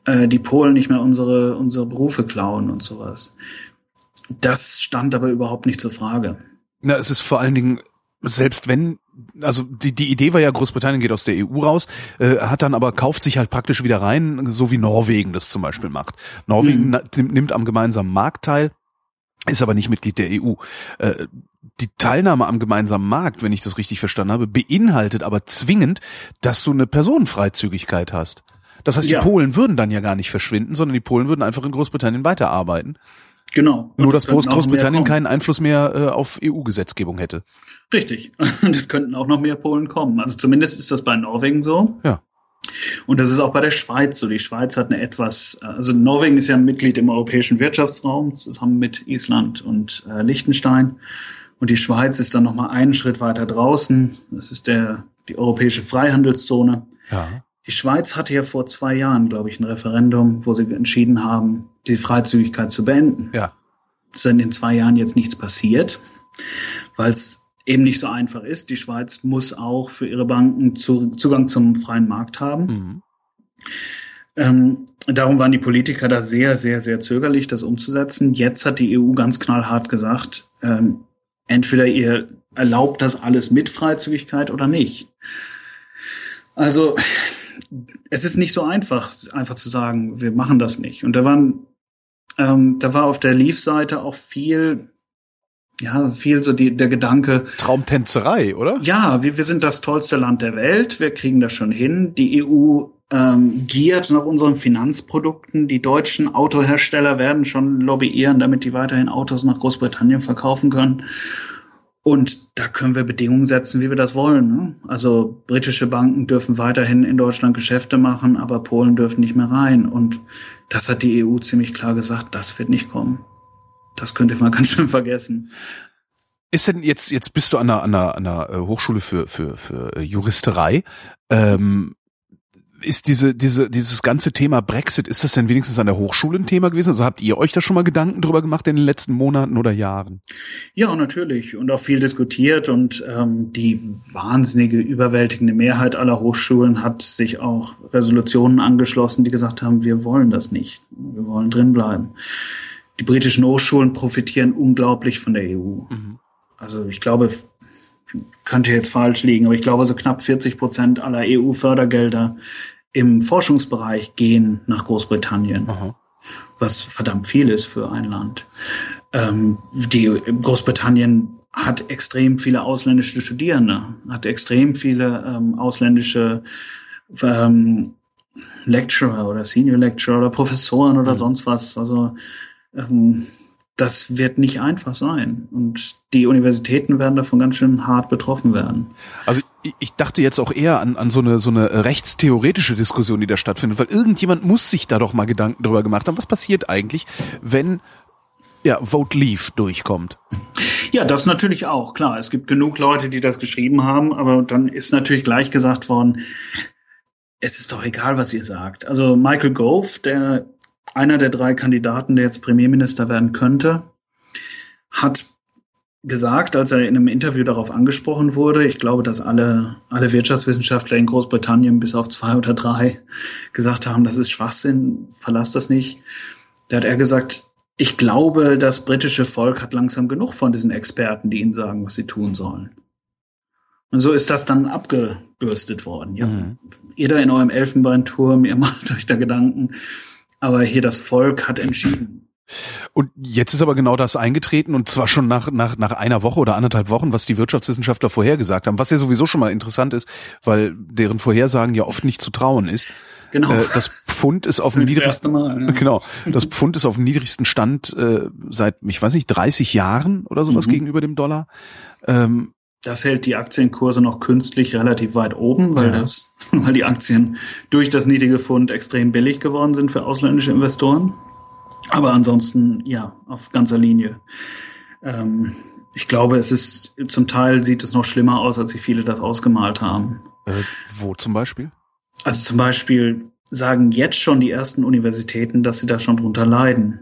äh, die Polen nicht mehr unsere, unsere Berufe klauen und sowas. Das stand aber überhaupt nicht zur Frage. Na, es ist vor allen Dingen, selbst wenn also die, die Idee war ja, Großbritannien geht aus der EU raus, äh, hat dann aber kauft sich halt praktisch wieder rein, so wie Norwegen das zum Beispiel macht. Norwegen mhm. nimmt am gemeinsamen Markt teil, ist aber nicht Mitglied der EU. Äh, die Teilnahme am gemeinsamen Markt, wenn ich das richtig verstanden habe, beinhaltet aber zwingend, dass du eine Personenfreizügigkeit hast. Das heißt, ja. die Polen würden dann ja gar nicht verschwinden, sondern die Polen würden einfach in Großbritannien weiterarbeiten. Genau. Nur, dass Groß Großbritannien keinen Einfluss mehr äh, auf EU-Gesetzgebung hätte. Richtig. Es könnten auch noch mehr Polen kommen. Also zumindest ist das bei Norwegen so. Ja. Und das ist auch bei der Schweiz so. Die Schweiz hat eine etwas, also Norwegen ist ja ein Mitglied im europäischen Wirtschaftsraum, zusammen mit Island und äh, Liechtenstein. Und die Schweiz ist dann noch mal einen Schritt weiter draußen. Das ist der, die europäische Freihandelszone. Ja. Die Schweiz hatte ja vor zwei Jahren, glaube ich, ein Referendum, wo sie entschieden haben, die Freizügigkeit zu beenden. Ja. Es ist in zwei Jahren jetzt nichts passiert, weil es eben nicht so einfach ist. Die Schweiz muss auch für ihre Banken zu, Zugang zum freien Markt haben. Mhm. Ähm, darum waren die Politiker da sehr, sehr, sehr zögerlich, das umzusetzen. Jetzt hat die EU ganz knallhart gesagt, ähm, entweder ihr erlaubt das alles mit Freizügigkeit oder nicht. Also es ist nicht so einfach, einfach zu sagen, wir machen das nicht. Und da waren, ähm, da war auf der Leaf-Seite auch viel, ja, viel so die, der Gedanke. Traumtänzerei, oder? Ja, wir, wir sind das tollste Land der Welt, wir kriegen das schon hin. Die EU ähm, giert nach unseren Finanzprodukten. Die deutschen Autohersteller werden schon lobbyieren, damit die weiterhin Autos nach Großbritannien verkaufen können. Und da können wir Bedingungen setzen, wie wir das wollen. Ne? Also britische Banken dürfen weiterhin in Deutschland Geschäfte machen, aber Polen dürfen nicht mehr rein. Und das hat die EU ziemlich klar gesagt, das wird nicht kommen. Das könnte man ganz schön vergessen. Ist denn jetzt, jetzt bist du an einer, an einer, an einer äh, Hochschule für, für, für äh, Juristerei. Ähm, ist diese, diese, dieses ganze Thema Brexit, ist das denn wenigstens an der Hochschule ein Thema gewesen? Also habt ihr euch da schon mal Gedanken drüber gemacht in den letzten Monaten oder Jahren? Ja, natürlich. Und auch viel diskutiert. Und ähm, die wahnsinnige, überwältigende Mehrheit aller Hochschulen hat sich auch Resolutionen angeschlossen, die gesagt haben, wir wollen das nicht. Wir wollen drinbleiben. Die britischen Hochschulen profitieren unglaublich von der EU. Mhm. Also ich glaube, könnte jetzt falsch liegen, aber ich glaube, so knapp 40 Prozent aller EU-Fördergelder im Forschungsbereich gehen nach Großbritannien, Aha. was verdammt viel ist für ein Land. Ähm, die Großbritannien hat extrem viele ausländische Studierende, hat extrem viele ähm, ausländische ähm, Lecturer oder Senior Lecturer oder Professoren oder mhm. sonst was. Also ähm, das wird nicht einfach sein. Und die Universitäten werden davon ganz schön hart betroffen werden. Also ich dachte jetzt auch eher an, an so eine so eine rechtstheoretische Diskussion, die da stattfindet, weil irgendjemand muss sich da doch mal Gedanken darüber gemacht haben, was passiert eigentlich, wenn ja Vote Leave durchkommt. Ja, das natürlich auch, klar. Es gibt genug Leute, die das geschrieben haben, aber dann ist natürlich gleich gesagt worden, es ist doch egal, was ihr sagt. Also Michael Gove, der einer der drei Kandidaten, der jetzt Premierminister werden könnte, hat gesagt, als er in einem Interview darauf angesprochen wurde, ich glaube, dass alle, alle Wirtschaftswissenschaftler in Großbritannien bis auf zwei oder drei gesagt haben, das ist Schwachsinn, verlass das nicht. Da hat er gesagt, ich glaube, das britische Volk hat langsam genug von diesen Experten, die ihnen sagen, was sie tun sollen. Und so ist das dann abgebürstet worden. Ja, mhm. Ihr da in eurem Elfenbeinturm, ihr macht euch da Gedanken, aber hier das Volk hat entschieden. Und jetzt ist aber genau das eingetreten und zwar schon nach, nach, nach einer Woche oder anderthalb Wochen, was die Wirtschaftswissenschaftler vorhergesagt haben, was ja sowieso schon mal interessant ist, weil deren Vorhersagen ja oft nicht zu trauen ist. Genau. Äh, das Pfund ist auf dem niedrigsten Mal, ja. genau. Das Pfund ist auf dem niedrigsten Stand äh, seit, ich weiß nicht, 30 Jahren oder sowas mhm. gegenüber dem Dollar. Ähm, das hält die Aktienkurse noch künstlich relativ weit oben, weil ja. das, weil die Aktien durch das niedrige Pfund extrem billig geworden sind für ausländische Investoren. Aber ansonsten, ja, auf ganzer Linie. Ähm, ich glaube, es ist, zum Teil sieht es noch schlimmer aus, als sich viele das ausgemalt haben. Äh, wo zum Beispiel? Also zum Beispiel sagen jetzt schon die ersten Universitäten, dass sie da schon drunter leiden.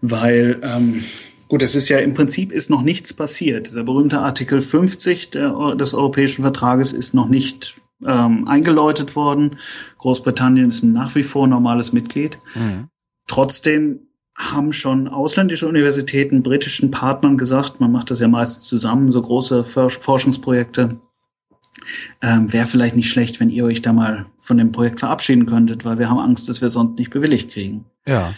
Weil, ähm, gut, es ist ja im Prinzip ist noch nichts passiert. Dieser berühmte Artikel 50 der, des Europäischen Vertrages ist noch nicht ähm, eingeläutet worden. Großbritannien ist nach wie vor normales Mitglied. Mhm. Trotzdem haben schon ausländische Universitäten britischen Partnern gesagt, man macht das ja meistens zusammen, so große Forschungsprojekte. Ähm, Wäre vielleicht nicht schlecht, wenn ihr euch da mal von dem Projekt verabschieden könntet, weil wir haben Angst, dass wir sonst nicht bewilligt kriegen. Ja.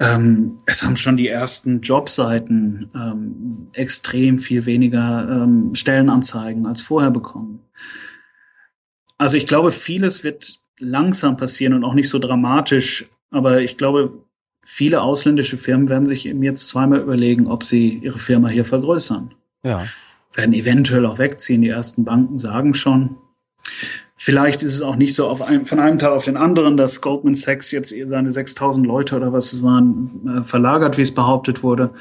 Ähm, es haben schon die ersten Jobseiten ähm, extrem viel weniger ähm, Stellenanzeigen als vorher bekommen. Also ich glaube, vieles wird langsam passieren und auch nicht so dramatisch, aber ich glaube, viele ausländische Firmen werden sich eben jetzt zweimal überlegen, ob sie ihre Firma hier vergrößern. Ja. Werden eventuell auch wegziehen. Die ersten Banken sagen schon. Vielleicht ist es auch nicht so auf einem, von einem Tag auf den anderen, dass Goldman Sachs jetzt seine 6000 Leute oder was es waren, äh, verlagert, wie es behauptet wurde,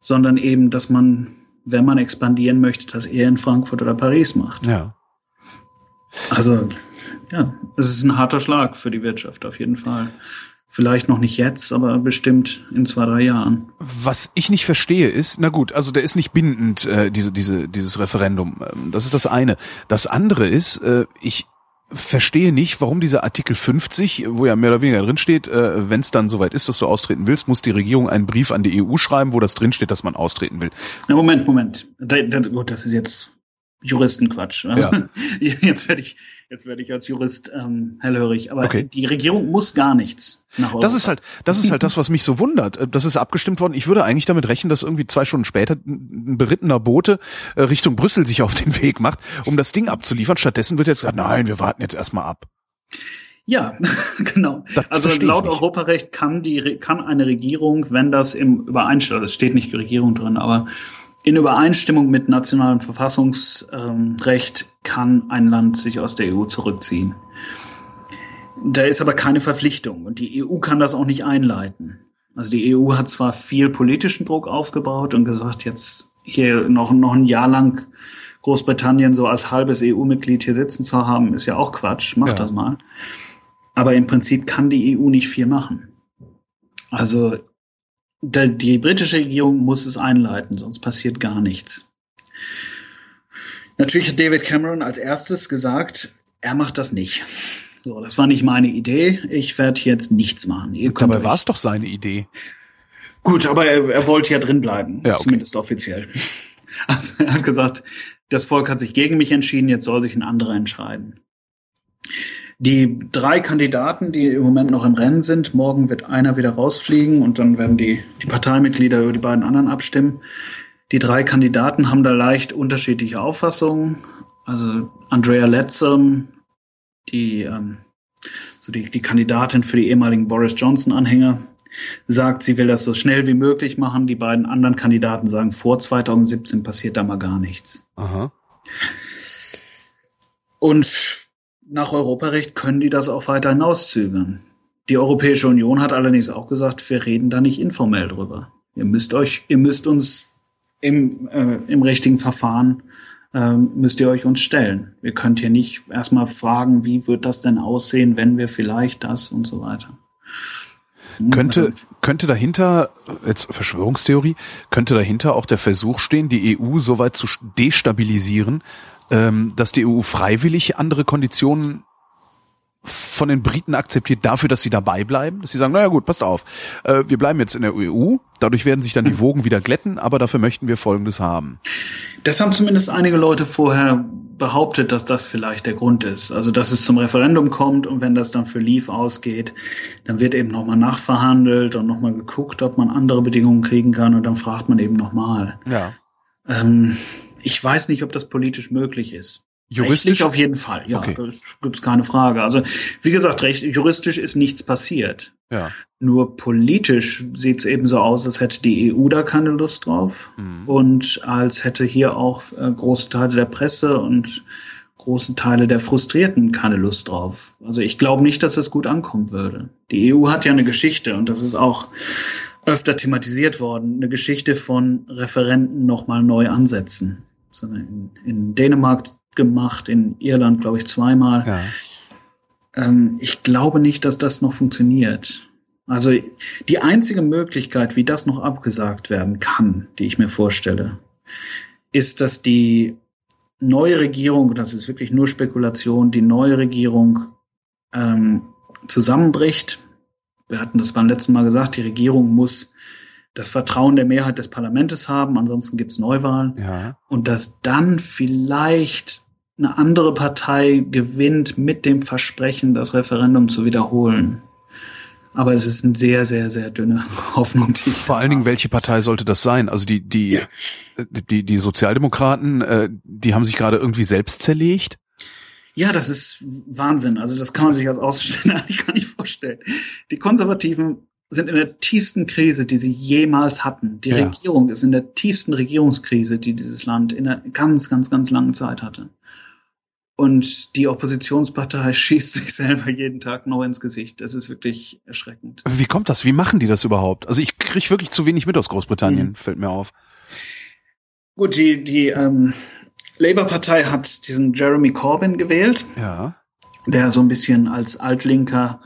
sondern eben, dass man, wenn man expandieren möchte, das eher in Frankfurt oder Paris macht. Ja. Also, ja, es ist ein harter Schlag für die Wirtschaft auf jeden Fall. Vielleicht noch nicht jetzt, aber bestimmt in zwei, drei Jahren. Was ich nicht verstehe ist, na gut, also der ist nicht bindend, äh, diese, diese, dieses Referendum. Ähm, das ist das eine. Das andere ist, äh, ich verstehe nicht, warum dieser Artikel 50, wo ja mehr oder weniger drin steht, äh, wenn es dann soweit ist, dass du austreten willst, muss die Regierung einen Brief an die EU schreiben, wo das drin steht, dass man austreten will. Na, Moment, Moment. Gut, das ist jetzt Juristenquatsch. Ja. Jetzt werde ich, jetzt werde ich als Jurist ähm, hellhörig. Aber okay. die Regierung muss gar nichts nach Europa. Das ist halt, das ist halt das, was mich so wundert. Äh, das ist abgestimmt worden. Ich würde eigentlich damit rechnen, dass irgendwie zwei Stunden später ein berittener Bote äh, Richtung Brüssel sich auf den Weg macht, um das Ding abzuliefern. Stattdessen wird jetzt gesagt, nein, wir warten jetzt erstmal ab. Ja, genau. Das also laut Europarecht kann die kann eine Regierung, wenn das im Übereinstimmung, es steht nicht Regierung drin, aber in Übereinstimmung mit nationalem Verfassungsrecht kann ein Land sich aus der EU zurückziehen. Da ist aber keine Verpflichtung und die EU kann das auch nicht einleiten. Also die EU hat zwar viel politischen Druck aufgebaut und gesagt, jetzt hier noch, noch ein Jahr lang Großbritannien so als halbes EU-Mitglied hier sitzen zu haben, ist ja auch Quatsch, macht ja. das mal. Aber im Prinzip kann die EU nicht viel machen. Also die britische Regierung muss es einleiten, sonst passiert gar nichts. Natürlich hat David Cameron als erstes gesagt, er macht das nicht. So, das war nicht meine Idee. Ich werde jetzt nichts machen. Ihr Dabei war es doch seine Idee. Gut, aber er, er wollte ja drin bleiben, ja, okay. zumindest offiziell. Also er hat gesagt, das Volk hat sich gegen mich entschieden, jetzt soll sich ein anderer entscheiden. Die drei Kandidaten, die im Moment noch im Rennen sind, morgen wird einer wieder rausfliegen und dann werden die, die Parteimitglieder über die beiden anderen abstimmen. Die drei Kandidaten haben da leicht unterschiedliche Auffassungen. Also Andrea Letzum, die, ähm, so die, die Kandidatin für die ehemaligen Boris Johnson-Anhänger, sagt, sie will das so schnell wie möglich machen. Die beiden anderen Kandidaten sagen, vor 2017 passiert da mal gar nichts. Aha. Und nach Europarecht können die das auch weiter hinauszögern. Die Europäische Union hat allerdings auch gesagt, wir reden da nicht informell drüber. Ihr müsst euch, ihr müsst uns im, äh, im richtigen Verfahren äh, müsst ihr euch uns stellen. Wir könnt hier nicht erstmal fragen, wie wird das denn aussehen, wenn wir vielleicht das und so weiter. Könnte, Also- könnte dahinter, jetzt Verschwörungstheorie, könnte dahinter auch der Versuch stehen, die EU so weit zu destabilisieren, ähm, dass die EU freiwillig andere Konditionen von den Briten akzeptiert dafür, dass sie dabei bleiben, dass sie sagen, naja gut, passt auf, äh, wir bleiben jetzt in der EU, dadurch werden sich dann die Wogen wieder glätten, aber dafür möchten wir Folgendes haben. Das haben zumindest einige Leute vorher behauptet, dass das vielleicht der Grund ist. Also, dass es zum Referendum kommt und wenn das dann für Leave ausgeht, dann wird eben nochmal nachverhandelt und nochmal geguckt, ob man andere Bedingungen kriegen kann und dann fragt man eben nochmal. Ja. Ähm, ich weiß nicht, ob das politisch möglich ist. Juristisch? Rechtlich auf jeden Fall, ja, Okay. das gibt's keine Frage. Also, wie gesagt, recht, juristisch ist nichts passiert. Ja. Nur politisch sieht's eben so aus, als hätte die EU da keine Lust drauf Mhm. und als hätte hier auch äh, große Teile der Presse und große Teile der Frustrierten keine Lust drauf. Also ich glaube nicht, dass es gut ankommen würde. Die EU hat ja eine Geschichte und das ist auch öfter thematisiert worden, eine Geschichte von Referenten nochmal neu ansetzen. So in, in Dänemark gemacht, in Irland, glaube ich, zweimal. Ja. Ähm, ich glaube nicht, dass das noch funktioniert. Also die einzige Möglichkeit, wie das noch abgesagt werden kann, die ich mir vorstelle, ist, dass die neue Regierung, das ist wirklich nur Spekulation, die neue Regierung ähm, zusammenbricht. Wir hatten das beim letzten Mal gesagt, die Regierung muss das Vertrauen der Mehrheit des Parlaments haben, ansonsten gibt's Neuwahlen Ja. und dass dann vielleicht eine andere Partei gewinnt mit dem Versprechen, das Referendum zu wiederholen. Aber es ist eine sehr, sehr, sehr dünne Hoffnung. Die Vor allen Dingen, welche Partei sollte das sein? Also die, die, die, die Sozialdemokraten, äh, die haben sich gerade irgendwie selbst zerlegt. ja, das ist Wahnsinn. Also das kann man sich als Außenstehender eigentlich gar nicht vorstellen. Die Konservativen sind in der tiefsten Krise, die sie jemals hatten. Die Ja. Regierung ist in der tiefsten Regierungskrise, die dieses Land in einer ganz, ganz, ganz langen Zeit hatte. Und die Oppositionspartei schießt sich selber jeden Tag neu ins Gesicht. Das ist wirklich erschreckend. Wie kommt das? Wie machen die das überhaupt? Also ich krieg wirklich zu wenig mit aus Großbritannien, Mhm. fällt mir auf. Gut, die, die ähm, Labour-Partei hat diesen Jeremy Corbyn gewählt, Ja. Der so ein bisschen als Altlinker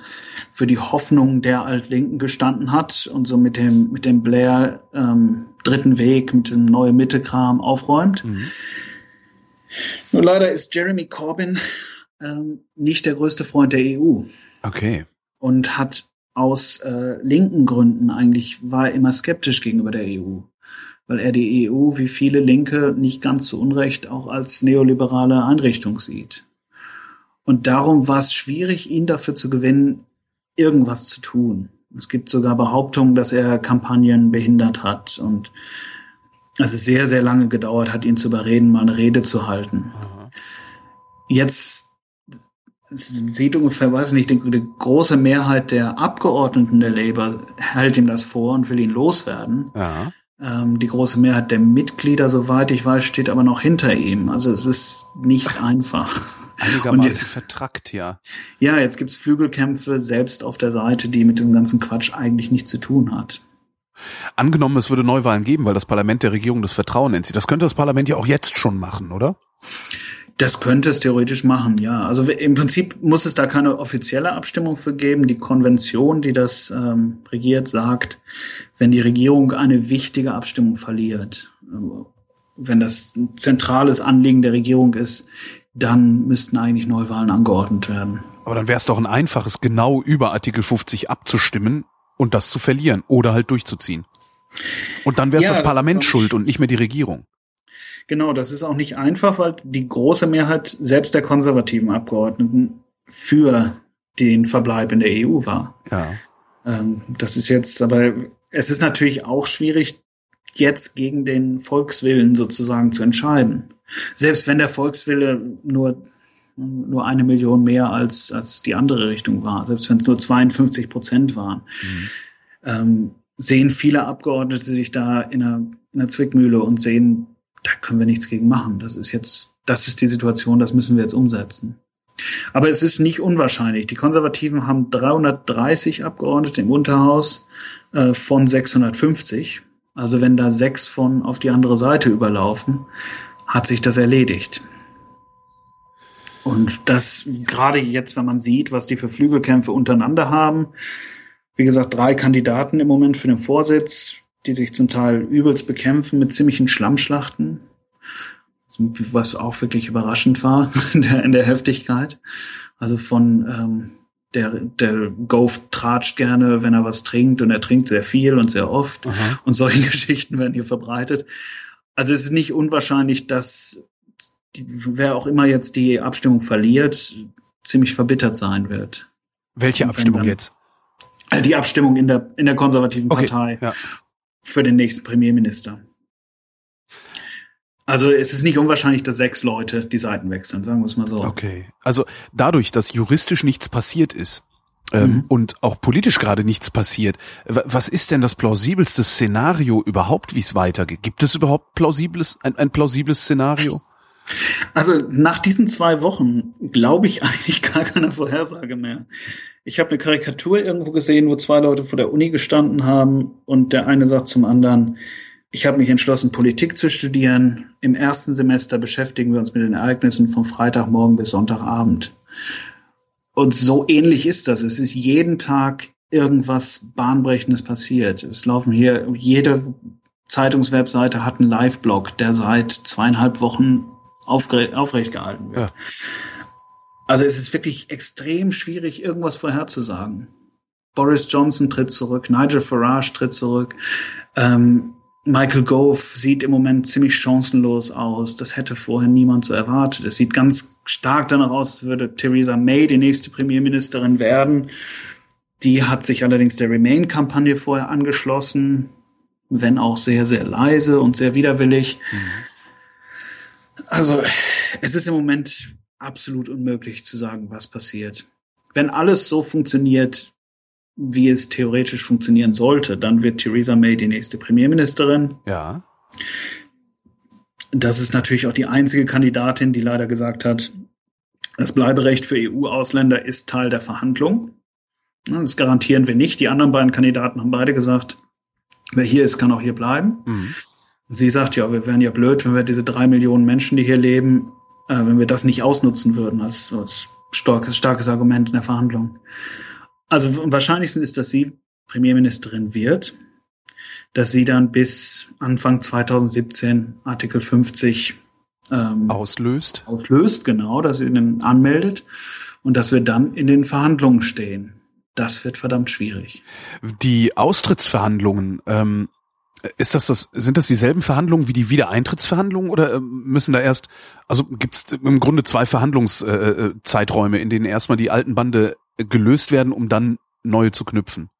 für die Hoffnung der Altlinken gestanden hat und so mit dem, mit dem Blair ähm, dritten Weg, mit dem neue Mitte-Kram aufräumt. Nur leider ist Jeremy Corbyn ähm, nicht der größte Freund der EU Okay. und hat aus äh, linken Gründen eigentlich war er immer skeptisch gegenüber der EU, weil er die EU wie viele Linke nicht ganz zu Unrecht auch als neoliberale Einrichtung sieht. Und darum war es schwierig, ihn dafür zu gewinnen, irgendwas zu tun. Es gibt sogar Behauptungen, dass er Kampagnen behindert hat und es ist sehr, sehr lange gedauert hat, ihn zu überreden, mal eine Rede zu halten. Jetzt es sieht ungefähr, weiß ich nicht, die, die große Mehrheit der Abgeordneten der Labour hält ihm das vor und will ihn loswerden. Ähm, die große Mehrheit der Mitglieder, soweit ich weiß, steht aber noch hinter ihm. Also es ist nicht einfach. Einigermaßen Und jetzt- vertrackt, ja. Ja, jetzt gibt's Flügelkämpfe selbst auf der Seite, die mit dem ganzen Quatsch eigentlich nichts zu tun hat. Angenommen, es würde Neuwahlen geben, weil das Parlament der Regierung das Vertrauen entzieht. Das könnte das Parlament ja auch jetzt schon machen, oder? Das könnte es theoretisch machen, ja. Also im Prinzip muss es da keine offizielle Abstimmung für geben. Die Konvention, die das ähm, regiert, sagt, wenn die Regierung eine wichtige Abstimmung verliert, äh, wenn das ein zentrales Anliegen der Regierung ist, dann müssten eigentlich Neuwahlen angeordnet werden. Aber dann wäre es doch ein einfaches, genau über Artikel 50 abzustimmen und das zu verlieren oder halt durchzuziehen. Und dann wäre es Ja, das das Parlament schuld und nicht mehr die Regierung. Genau, das ist auch nicht einfach, weil die große Mehrheit selbst der konservativen Abgeordneten für den Verbleib in der EU war. Ja. Ähm, das ist jetzt, aber es ist natürlich auch schwierig, jetzt gegen den Volkswillen sozusagen zu entscheiden. Selbst wenn der Volkswille nur, nur eine Million mehr als, als die andere Richtung war, selbst wenn es nur 52 Prozent waren. ähm, sehen viele Abgeordnete sich da in einer, in einer Zwickmühle und sehen, da können wir nichts gegen machen. Das ist jetzt, das ist die Situation, das müssen wir jetzt umsetzen. Aber es ist nicht unwahrscheinlich. Die Konservativen haben 330 Abgeordnete im Unterhaus äh, von 650. Also wenn da sechs von auf die andere Seite überlaufen, hat sich das erledigt. Und das gerade jetzt, wenn man sieht, was die für Flügelkämpfe untereinander haben, wie gesagt, drei Kandidaten im Moment für den Vorsitz, die sich zum Teil übelst bekämpfen mit ziemlichen Schlammschlachten was auch wirklich überraschend war in der, in der Heftigkeit. Also von ähm, der, der Gove tratscht gerne, wenn er was trinkt und er trinkt sehr viel und sehr oft. Aha. Und solche Geschichten werden hier verbreitet. Also es ist nicht unwahrscheinlich, dass die, wer auch immer jetzt die Abstimmung verliert, ziemlich verbittert sein wird. Welche Abstimmung dann, jetzt? Äh, die Abstimmung in der, in der konservativen okay, Partei ja. für den nächsten Premierminister. Also es ist nicht unwahrscheinlich, dass sechs Leute die Seiten wechseln, sagen wir es mal so. Okay. Also dadurch, dass juristisch nichts passiert ist, ähm, mhm. und auch politisch gerade nichts passiert. Was ist denn das plausibelste Szenario überhaupt, wie es weitergeht? Gibt es überhaupt plausibles, ein, ein plausibles Szenario? Also nach diesen zwei Wochen glaube ich eigentlich gar keine Vorhersage mehr. Ich habe eine Karikatur irgendwo gesehen, wo zwei Leute vor der Uni gestanden haben und der eine sagt zum anderen, ich habe mich entschlossen, Politik zu studieren. Im ersten Semester beschäftigen wir uns mit den Ereignissen von Freitagmorgen bis Sonntagabend. Und so ähnlich ist das. Es ist jeden Tag irgendwas Bahnbrechendes passiert. Es laufen hier, jede Zeitungswebseite hat einen Live-Blog, der seit zweieinhalb Wochen aufrecht gehalten wird. Ja. Also es ist wirklich extrem schwierig, irgendwas vorherzusagen. Boris Johnson tritt zurück, Nigel Farage tritt zurück. Ähm, Michael Gove sieht im Moment ziemlich chancenlos aus. Das hätte vorher niemand so erwartet. Es sieht ganz stark danach aus, würde Theresa May die nächste Premierministerin werden. Die hat sich allerdings der Remain-Kampagne vorher angeschlossen, wenn auch sehr, sehr leise und sehr widerwillig. Mhm. Also es ist im Moment absolut unmöglich zu sagen, was passiert. Wenn alles so funktioniert, wie es theoretisch funktionieren sollte, dann wird Theresa May die nächste Premierministerin. Ja. Das ist natürlich auch die einzige Kandidatin, die leider gesagt hat, das Bleiberecht für EU-Ausländer ist Teil der Verhandlung. Das garantieren wir nicht. Die anderen beiden Kandidaten haben beide gesagt, wer hier ist, kann auch hier bleiben. Mhm. Sie sagt ja, wir wären ja blöd, wenn wir diese drei Millionen Menschen, die hier leben, äh, wenn wir das nicht ausnutzen würden als, als starkes, starkes Argument in der Verhandlung. Also am wahrscheinlichsten ist, dass sie Premierministerin wird, dass sie dann bis Anfang 2017 Artikel 50 ähm, auslöst. Auslöst, genau, dass sie ihn anmeldet und dass wir dann in den Verhandlungen stehen. Das wird verdammt schwierig. Die Austrittsverhandlungen, ähm, ist das das, sind das dieselben Verhandlungen wie die Wiedereintrittsverhandlungen oder ähm, müssen da erst, also gibt es im Grunde zwei Verhandlungszeiträume, äh, äh in denen erstmal die alten Bande gelöst werden, um dann neue zu knüpfen?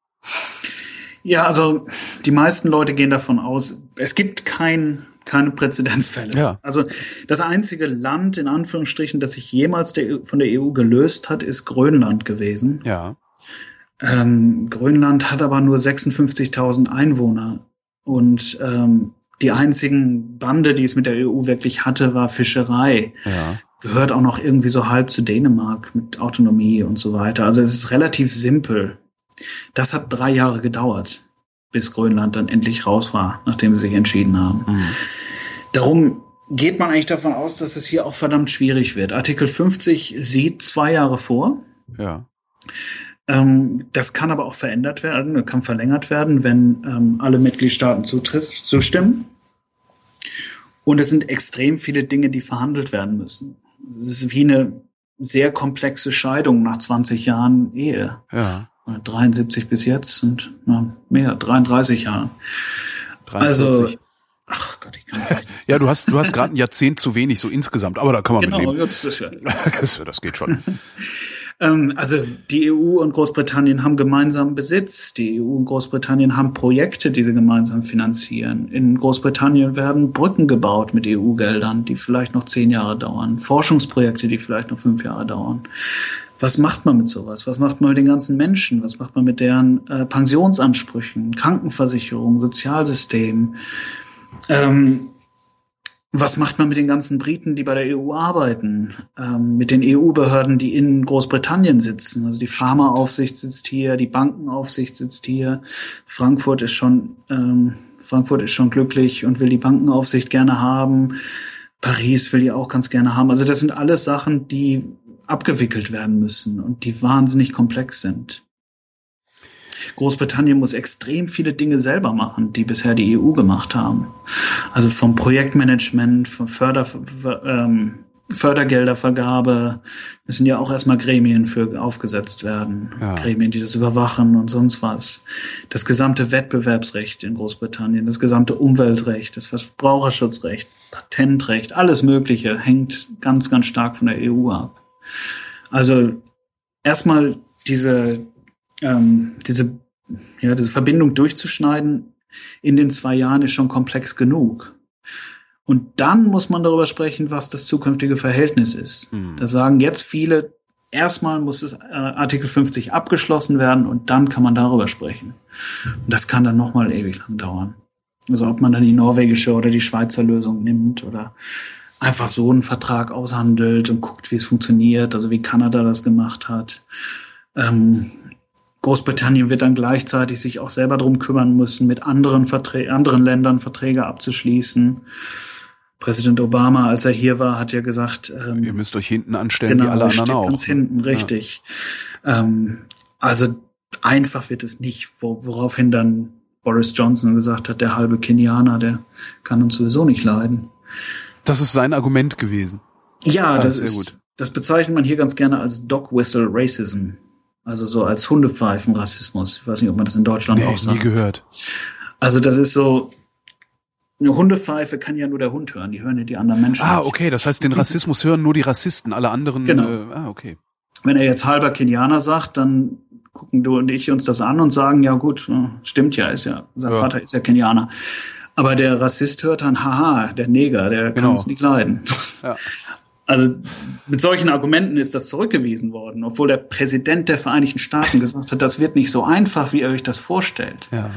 Ja, also die meisten Leute gehen davon aus, es gibt kein, keine Präzedenzfälle. Ja. Also das einzige Land, in Anführungsstrichen, das sich jemals der, von der EU gelöst hat, ist Grönland gewesen. Ja. Ähm, Grönland hat aber nur 56.000 Einwohner und ähm, die einzigen Bande, die es mit der EU wirklich hatte, war Fischerei. Ja gehört auch noch irgendwie so halb zu Dänemark mit Autonomie und so weiter. Also es ist relativ simpel. Das hat drei Jahre gedauert, bis Grönland dann endlich raus war, nachdem sie sich entschieden haben. Mhm. Darum geht man eigentlich davon aus, dass es hier auch verdammt schwierig wird. Artikel 50 sieht zwei Jahre vor. Ja. Ähm, das kann aber auch verändert werden, kann verlängert werden, wenn ähm, alle Mitgliedstaaten zutrifft, zustimmen. Und es sind extrem viele Dinge, die verhandelt werden müssen es ist wie eine sehr komplexe Scheidung nach 20 Jahren Ehe. Ja. 73 bis jetzt und na, mehr, 33 Jahre. 43. Also, ach Gott, ich kann nicht. ja, du hast, du hast gerade ein Jahrzehnt zu wenig, so insgesamt, aber da kann man genau, mit leben. Ja, das, ist ja, das, das geht schon. Ähm, also die EU und Großbritannien haben gemeinsamen Besitz. Die EU und Großbritannien haben Projekte, die sie gemeinsam finanzieren. In Großbritannien werden Brücken gebaut mit EU-Geldern, die vielleicht noch zehn Jahre dauern. Forschungsprojekte, die vielleicht noch fünf Jahre dauern. was macht man mit sowas? Was macht man mit den ganzen Menschen? Was macht man mit deren äh, Pensionsansprüchen, Krankenversicherung, Sozialsystem? Ähm, was macht man mit den ganzen Briten, die bei der EU arbeiten? Ähm, mit den EU-Behörden, die in Großbritannien sitzen? Also die Pharmaaufsicht sitzt hier, die Bankenaufsicht sitzt hier. Frankfurt ist schon, ähm, Frankfurt ist schon glücklich und will die Bankenaufsicht gerne haben. Paris will die auch ganz gerne haben. Also das sind alles Sachen, die abgewickelt werden müssen und die wahnsinnig komplex sind. Großbritannien muss extrem viele Dinge selber machen, die bisher die EU gemacht haben. Also vom Projektmanagement, von Förder, ähm, Fördergeldervergabe müssen ja auch erstmal Gremien für aufgesetzt werden. Ja. Gremien, die das überwachen und sonst was. Das gesamte Wettbewerbsrecht in Großbritannien, das gesamte Umweltrecht, das Verbraucherschutzrecht, Patentrecht, alles Mögliche hängt ganz, ganz stark von der EU ab. Also erstmal diese, ähm, diese, ja, diese Verbindung durchzuschneiden in den zwei Jahren ist schon komplex genug. Und dann muss man darüber sprechen, was das zukünftige Verhältnis ist. Mhm. Da sagen jetzt viele, erstmal muss es äh, Artikel 50 abgeschlossen werden und dann kann man darüber sprechen. Und das kann dann nochmal ewig lang dauern. Also ob man dann die norwegische oder die Schweizer Lösung nimmt oder einfach so einen Vertrag aushandelt und guckt, wie es funktioniert, also wie Kanada das gemacht hat. Ähm, Großbritannien wird dann gleichzeitig sich auch selber drum kümmern müssen, mit anderen, Verträ anderen Ländern Verträge abzuschließen. Präsident Obama, als er hier war, hat ja gesagt, ähm, ihr müsst euch hinten anstellen, genau, wie alle anderen auch. Ganz hinten, richtig. Ja. Ähm, also einfach wird es nicht, woraufhin dann Boris Johnson gesagt hat, der halbe Kenianer, der kann uns sowieso nicht leiden. Das ist sein Argument gewesen. Ja, das, das ist, gut. das bezeichnet man hier ganz gerne als Dog Whistle Racism. Also so als Hundepfeifen-Rassismus. Ich weiß nicht, ob man das in Deutschland nee, auch sagt. nie gehört. Also das ist so, eine Hundepfeife kann ja nur der Hund hören, die hören ja die anderen Menschen. Ah, okay, das heißt, den Rassismus hören nur die Rassisten, alle anderen. Genau. Äh, ah, okay. Wenn er jetzt halber Kenianer sagt, dann gucken du und ich uns das an und sagen, ja gut, stimmt ja, ist ja, sein ja. Vater ist ja Kenianer. Aber der Rassist hört dann, haha, der Neger, der genau. kann uns nicht leiden. Ja. Also mit solchen Argumenten ist das zurückgewiesen worden, obwohl der Präsident der Vereinigten Staaten gesagt hat, das wird nicht so einfach, wie ihr euch das vorstellt. Ja.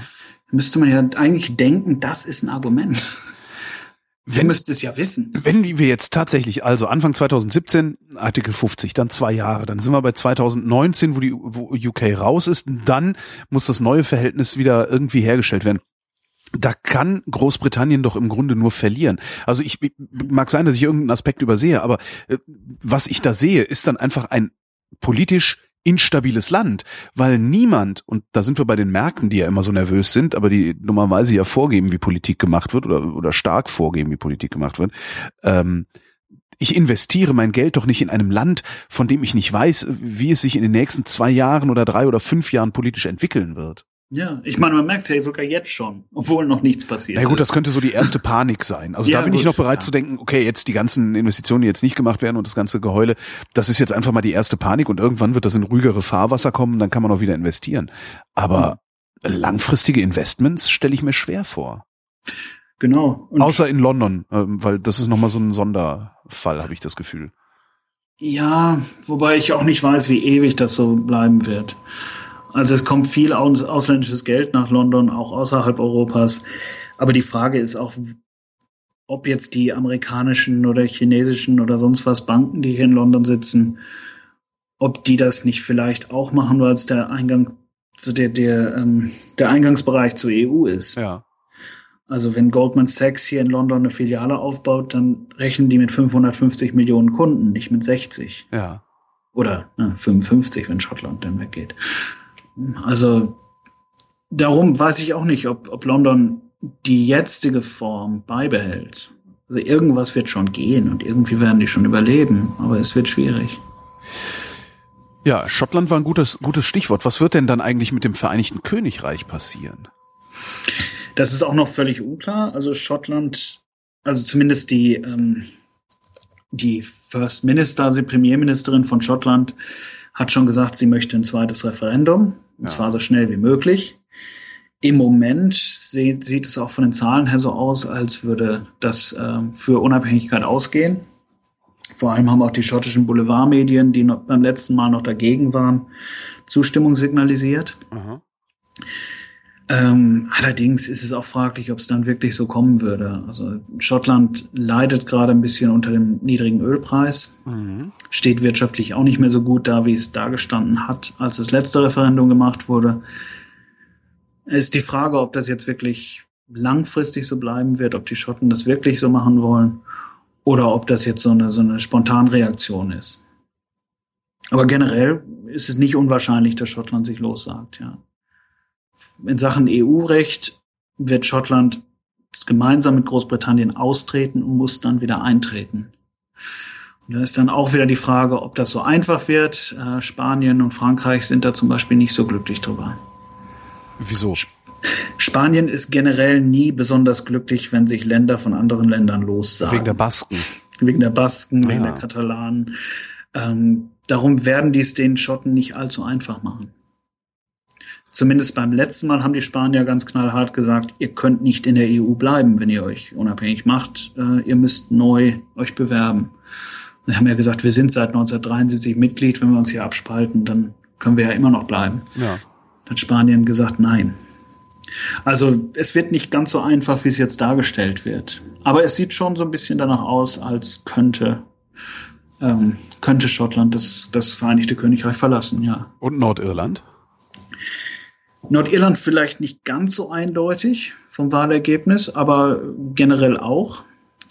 Müsste man ja eigentlich denken, das ist ein Argument. Wenn, müsste es ja wissen. Wenn wir jetzt tatsächlich, also Anfang 2017, Artikel 50, dann zwei Jahre, dann sind wir bei 2019, wo die wo UK raus ist, dann muss das neue Verhältnis wieder irgendwie hergestellt werden da kann Großbritannien doch im Grunde nur verlieren. Also ich mag sein, dass ich irgendeinen Aspekt übersehe, aber äh, was ich da sehe, ist dann einfach ein politisch instabiles Land, weil niemand, und da sind wir bei den Märkten, die ja immer so nervös sind, aber die normalerweise ja vorgeben, wie Politik gemacht wird oder, oder stark vorgeben, wie Politik gemacht wird, ähm, ich investiere mein Geld doch nicht in einem Land, von dem ich nicht weiß, wie es sich in den nächsten zwei Jahren oder drei oder fünf Jahren politisch entwickeln wird. Ja, ich meine, man merkt es ja sogar jetzt schon, obwohl noch nichts passiert Na gut, ist. das könnte so die erste Panik sein. Also ja, da bin gut, ich noch bereit ja. zu denken, okay, jetzt die ganzen Investitionen, die jetzt nicht gemacht werden und das ganze Geheule, das ist jetzt einfach mal die erste Panik und irgendwann wird das in ruhigere Fahrwasser kommen, dann kann man auch wieder investieren. Aber mhm. langfristige Investments stelle ich mir schwer vor. Genau. Und Außer in London, ähm, weil das ist nochmal so ein Sonderfall, habe ich das Gefühl. Ja, wobei ich auch nicht weiß, wie ewig das so bleiben wird. Also es kommt viel ausländisches Geld nach London, auch außerhalb Europas. Aber die Frage ist auch, ob jetzt die amerikanischen oder chinesischen oder sonst was Banken, die hier in London sitzen, ob die das nicht vielleicht auch machen, weil es der Eingang zu der, der, ähm, der Eingangsbereich zur EU ist. Ja. Also wenn Goldman Sachs hier in London eine Filiale aufbaut, dann rechnen die mit 550 Millionen Kunden, nicht mit 60. Ja. Oder äh, 55, wenn Schottland dann weggeht. Also darum weiß ich auch nicht, ob, ob London die jetzige Form beibehält. Also irgendwas wird schon gehen und irgendwie werden die schon überleben, aber es wird schwierig. Ja, Schottland war ein gutes, gutes Stichwort. Was wird denn dann eigentlich mit dem Vereinigten Königreich passieren? Das ist auch noch völlig unklar. Also Schottland, also zumindest die, ähm, die First Minister, also die Premierministerin von Schottland, hat schon gesagt, sie möchte ein zweites Referendum, und ja. zwar so schnell wie möglich. Im Moment sieht, sieht es auch von den Zahlen her so aus, als würde das äh, für Unabhängigkeit ausgehen. Vor allem haben auch die schottischen Boulevardmedien, die noch beim letzten Mal noch dagegen waren, Zustimmung signalisiert. Aha. Ähm, allerdings ist es auch fraglich, ob es dann wirklich so kommen würde. Also Schottland leidet gerade ein bisschen unter dem niedrigen Ölpreis, mhm. steht wirtschaftlich auch nicht mehr so gut da, wie es dargestanden hat, als das letzte Referendum gemacht wurde. Es ist die Frage, ob das jetzt wirklich langfristig so bleiben wird, ob die Schotten das wirklich so machen wollen oder ob das jetzt so eine, so eine Spontanreaktion ist. Aber generell ist es nicht unwahrscheinlich, dass Schottland sich lossagt, ja in Sachen EU-Recht wird Schottland gemeinsam mit Großbritannien austreten und muss dann wieder eintreten. Und da ist dann auch wieder die Frage, ob das so einfach wird. Äh, Spanien und Frankreich sind da zum Beispiel nicht so glücklich drüber. Wieso? Spanien ist generell nie besonders glücklich, wenn sich Länder von anderen Ländern lossagen. Wegen der Basken. Wegen der Basken, ah, wegen der Katalanen. Ähm, darum werden die es den Schotten nicht allzu einfach machen. Zumindest beim letzten Mal haben die Spanier ganz knallhart gesagt, ihr könnt nicht in der EU bleiben, wenn ihr euch unabhängig macht. Äh, ihr müsst neu euch bewerben. Wir haben ja gesagt, wir sind seit 1973 Mitglied. Wenn wir uns hier abspalten, dann können wir ja immer noch bleiben. Ja. Hat Spanien gesagt, nein. Also es wird nicht ganz so einfach, wie es jetzt dargestellt wird. Aber es sieht schon so ein bisschen danach aus, als könnte ähm, könnte Schottland das, das Vereinigte Königreich verlassen, ja. Und Nordirland? Nordirland vielleicht nicht ganz so eindeutig vom Wahlergebnis, aber generell auch.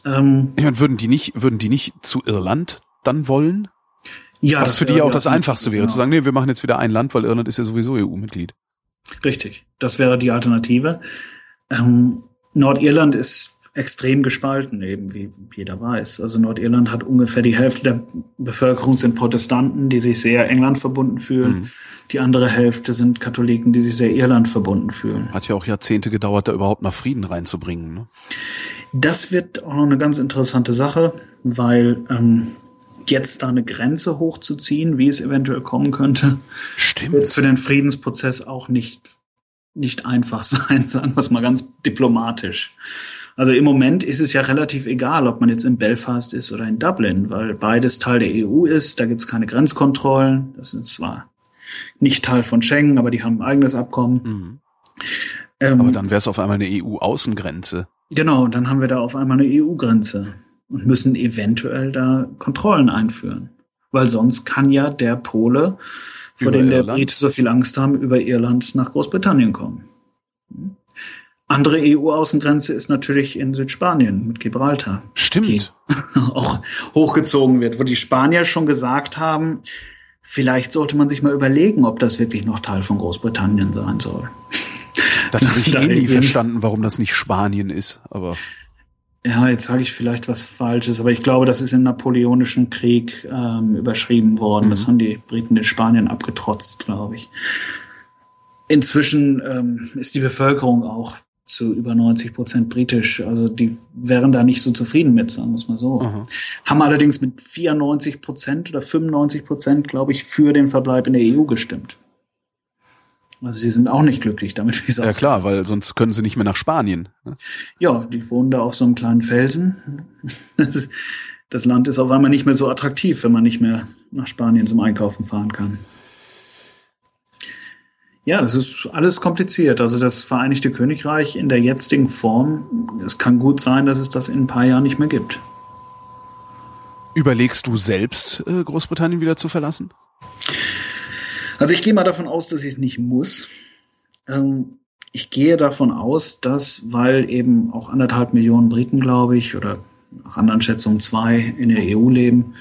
Ähm, ich meine, würden die nicht, würden die nicht zu Irland dann wollen? Ja. Was für die ja auch das Einfachste wäre, genau. zu sagen, nee, wir machen jetzt wieder ein Land, weil Irland ist ja sowieso EU-Mitglied. Richtig. Das wäre die Alternative. Ähm, Nordirland ist extrem gespalten, eben wie jeder weiß. Also Nordirland hat ungefähr die Hälfte der Bevölkerung sind Protestanten, die sich sehr England verbunden fühlen. Mhm. Die andere Hälfte sind Katholiken, die sich sehr Irland verbunden fühlen. Hat ja auch Jahrzehnte gedauert, da überhaupt mal Frieden reinzubringen. Ne? Das wird auch noch eine ganz interessante Sache, weil ähm, jetzt da eine Grenze hochzuziehen, wie es eventuell kommen könnte, Stimmt. wird für den Friedensprozess auch nicht nicht einfach sein, sagen wir es mal ganz diplomatisch. Also im Moment ist es ja relativ egal, ob man jetzt in Belfast ist oder in Dublin, weil beides Teil der EU ist. Da gibt es keine Grenzkontrollen. Das sind zwar nicht Teil von Schengen, aber die haben ein eigenes Abkommen. Mhm. Ähm, aber dann wäre es auf einmal eine EU-Außengrenze. Genau, dann haben wir da auf einmal eine EU-Grenze und müssen eventuell da Kontrollen einführen. Weil sonst kann ja der Pole, vor über dem der Brite so viel Angst haben, über Irland nach Großbritannien kommen. Andere EU-Außengrenze ist natürlich in Südspanien mit Gibraltar. Stimmt. Auch hochgezogen wird, wo die Spanier schon gesagt haben, vielleicht sollte man sich mal überlegen, ob das wirklich noch Teil von Großbritannien sein soll. Da habe ich eh nie verstanden, warum das nicht Spanien ist, aber. Ja, jetzt sage ich vielleicht was Falsches, aber ich glaube, das ist im Napoleonischen Krieg ähm, überschrieben worden. Mhm. Das haben die Briten den Spanien abgetrotzt, glaube ich. Inzwischen ähm, ist die Bevölkerung auch zu über 90 Prozent britisch. Also die wären da nicht so zufrieden mit, sagen wir es mal so. Mhm. Haben allerdings mit 94 Prozent oder 95 Prozent, glaube ich, für den Verbleib in der EU gestimmt. Also sie sind auch nicht glücklich damit, wie es Ja klar, weil sonst können sie nicht mehr nach Spanien. Ne? Ja, die wohnen da auf so einem kleinen Felsen. Das, ist, das Land ist auf einmal nicht mehr so attraktiv, wenn man nicht mehr nach Spanien zum Einkaufen fahren kann. Ja, das ist alles kompliziert. Also das Vereinigte Königreich in der jetzigen Form, es kann gut sein, dass es das in ein paar Jahren nicht mehr gibt. Überlegst du selbst, äh, Großbritannien wieder zu verlassen? Also ich gehe mal davon aus, dass ich es nicht muss. Ähm, ich gehe davon aus, dass, weil eben auch anderthalb Millionen Briten, glaube ich, oder nach anderen Schätzungen zwei in der EU leben,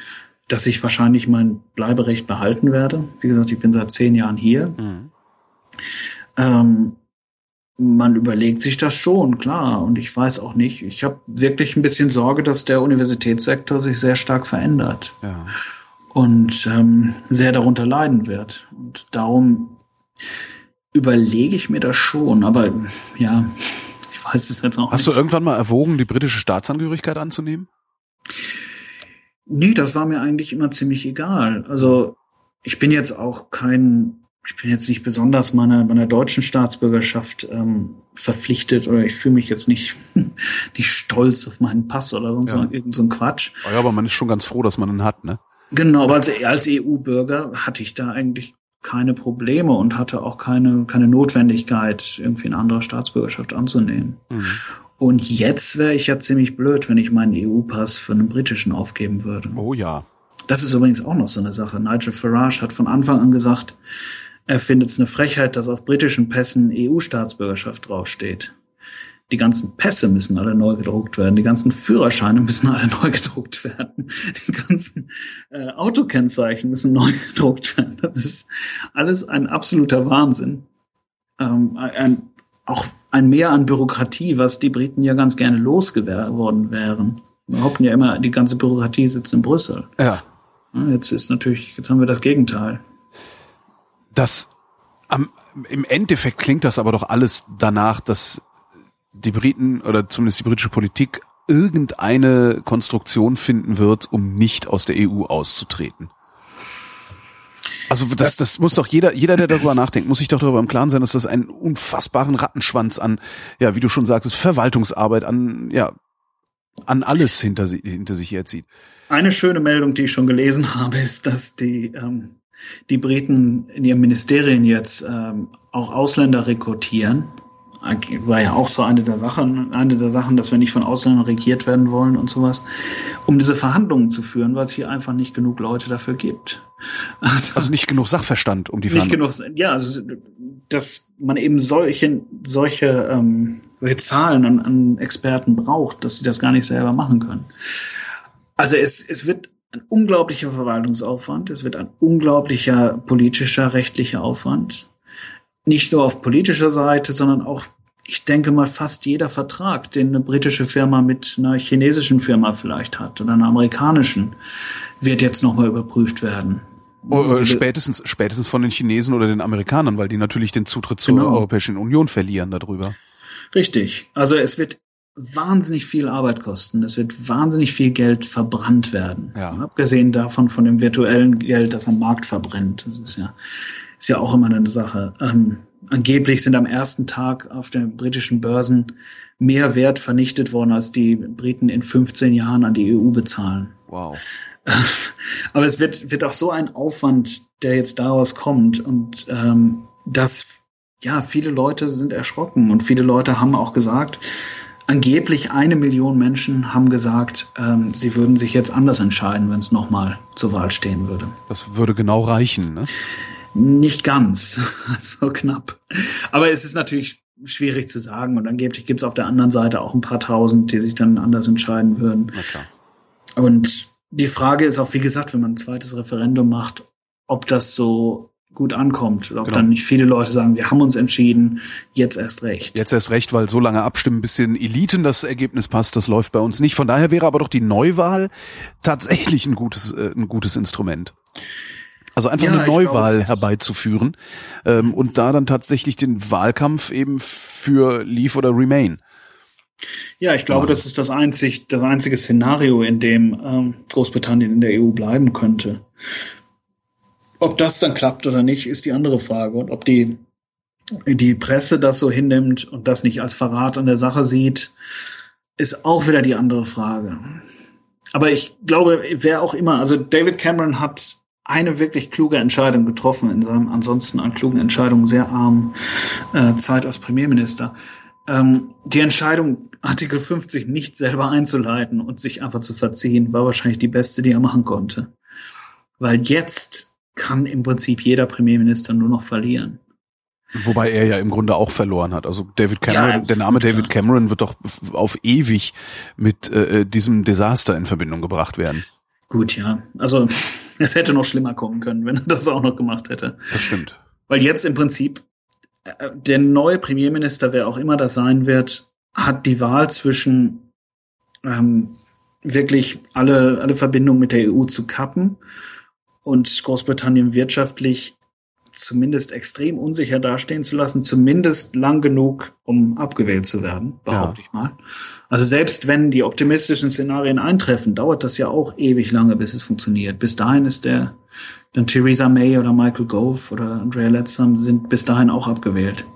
dass ich wahrscheinlich mein Bleiberecht behalten werde. Wie gesagt, ich bin seit zehn Jahren hier. Mhm. Ähm, man überlegt sich das schon, klar. Und ich weiß auch nicht, ich habe wirklich ein bisschen Sorge, dass der Universitätssektor sich sehr stark verändert. Ja. Und ähm, sehr darunter leiden wird. Und darum überlege ich mir das schon. Aber ja, ich weiß es jetzt auch Hast nicht. du irgendwann mal erwogen, die britische Staatsangehörigkeit anzunehmen? Nee, das war mir eigentlich immer ziemlich egal. Also ich bin jetzt auch kein ich bin jetzt nicht besonders meiner, meiner deutschen Staatsbürgerschaft ähm, verpflichtet oder ich fühle mich jetzt nicht, nicht stolz auf meinen Pass oder sonst ja. irgend so ein Quatsch. Ja, aber man ist schon ganz froh, dass man ihn hat, ne? Genau, aber als, als EU-Bürger hatte ich da eigentlich keine Probleme und hatte auch keine, keine Notwendigkeit, irgendwie eine andere Staatsbürgerschaft anzunehmen. Mhm. Und jetzt wäre ich ja ziemlich blöd, wenn ich meinen EU-Pass für einen britischen aufgeben würde. Oh ja. Das ist übrigens auch noch so eine Sache. Nigel Farage hat von Anfang an gesagt, er findet es eine Frechheit, dass auf britischen Pässen EU-Staatsbürgerschaft draufsteht. Die ganzen Pässe müssen alle neu gedruckt werden, die ganzen Führerscheine müssen alle neu gedruckt werden, die ganzen äh, Autokennzeichen müssen neu gedruckt werden. Das ist alles ein absoluter Wahnsinn. Ähm, ein, auch ein Mehr an Bürokratie, was die Briten ja ganz gerne losgeworden wären. Wir hoffen ja immer, die ganze Bürokratie sitzt in Brüssel. Ja. Jetzt ist natürlich, jetzt haben wir das Gegenteil. Das am, im Endeffekt klingt das aber doch alles danach, dass die Briten oder zumindest die britische Politik irgendeine Konstruktion finden wird, um nicht aus der EU auszutreten. Also das, das muss doch jeder, jeder, der darüber nachdenkt, muss sich doch darüber im Klaren sein, dass das einen unfassbaren Rattenschwanz an, ja, wie du schon sagtest, Verwaltungsarbeit, an, ja, an alles hinter, hinter sich herzieht. Eine schöne Meldung, die ich schon gelesen habe, ist, dass die ähm, die Briten in ihren Ministerien jetzt ähm, auch Ausländer rekrutieren. War ja auch so eine der Sachen, eine der Sachen, dass wir nicht von Ausländern regiert werden wollen und sowas, um diese Verhandlungen zu führen, weil es hier einfach nicht genug Leute dafür gibt. Also, also nicht genug Sachverstand um die Verhandlungen. Nicht genug, ja, also dass man eben solche solche, ähm, solche Zahlen an, an Experten braucht, dass sie das gar nicht selber machen können. Also es, es wird ein unglaublicher Verwaltungsaufwand, es wird ein unglaublicher politischer, rechtlicher Aufwand. Nicht nur auf politischer Seite, sondern auch, ich denke mal, fast jeder Vertrag, den eine britische Firma mit einer chinesischen Firma vielleicht hat oder einer amerikanischen, wird jetzt nochmal überprüft werden. Oh, äh, spätestens, spätestens von den Chinesen oder den Amerikanern, weil die natürlich den Zutritt zur genau. Europäischen Union verlieren darüber. Richtig. Also es wird wahnsinnig viel Arbeit kosten. Es wird wahnsinnig viel Geld verbrannt werden. Ja. Abgesehen davon von dem virtuellen Geld, das am Markt verbrennt. Das ist ja, ist ja auch immer eine Sache. Ähm, angeblich sind am ersten Tag auf den britischen Börsen mehr Wert vernichtet worden, als die Briten in 15 Jahren an die EU bezahlen. Wow. Aber es wird, wird auch so ein Aufwand, der jetzt daraus kommt und ähm, dass ja viele Leute sind erschrocken und viele Leute haben auch gesagt, angeblich eine Million Menschen haben gesagt, ähm, sie würden sich jetzt anders entscheiden, wenn es nochmal zur Wahl stehen würde. Das würde genau reichen, ne? Nicht ganz, also knapp. Aber es ist natürlich schwierig zu sagen und angeblich gibt es auf der anderen Seite auch ein paar tausend, die sich dann anders entscheiden würden. Na klar. Und die Frage ist auch, wie gesagt, wenn man ein zweites Referendum macht, ob das so gut ankommt. Ob genau. dann nicht viele Leute sagen, wir haben uns entschieden, jetzt erst recht. Jetzt erst recht, weil so lange abstimmen, bis den Eliten das Ergebnis passt, das läuft bei uns nicht. Von daher wäre aber doch die Neuwahl tatsächlich ein gutes, äh, ein gutes Instrument. Also einfach ja, eine Neuwahl glaube, herbeizuführen ähm, und da dann tatsächlich den Wahlkampf eben für Leave oder Remain. Ja, ich glaube, das ist das einzig, das einzige Szenario, in dem ähm, Großbritannien in der EU bleiben könnte. Ob das dann klappt oder nicht, ist die andere Frage. Und ob die, die Presse das so hinnimmt und das nicht als Verrat an der Sache sieht, ist auch wieder die andere Frage. Aber ich glaube, wer auch immer, also David Cameron hat eine wirklich kluge Entscheidung getroffen in seinem ansonsten an klugen Entscheidungen sehr armen äh, Zeit als Premierminister. Ähm, die Entscheidung, Artikel 50 nicht selber einzuleiten und sich einfach zu verziehen, war wahrscheinlich die beste, die er machen konnte. Weil jetzt kann im Prinzip jeder Premierminister nur noch verlieren. Wobei er ja im Grunde auch verloren hat. Also David Cameron, ja, der Name David Cameron wird doch auf ewig mit äh, diesem Desaster in Verbindung gebracht werden. Gut, ja. Also es hätte noch schlimmer kommen können, wenn er das auch noch gemacht hätte. Das stimmt. Weil jetzt im Prinzip äh, der neue Premierminister, wer auch immer das sein wird, hat die Wahl zwischen ähm, wirklich alle, alle Verbindungen mit der EU zu kappen und Großbritannien wirtschaftlich zumindest extrem unsicher dastehen zu lassen, zumindest lang genug, um abgewählt zu werden, behaupte ja. ich mal. Also selbst wenn die optimistischen Szenarien eintreffen, dauert das ja auch ewig lange, bis es funktioniert. Bis dahin ist der, dann Theresa May oder Michael Gove oder Andrea Leadsom sind bis dahin auch abgewählt.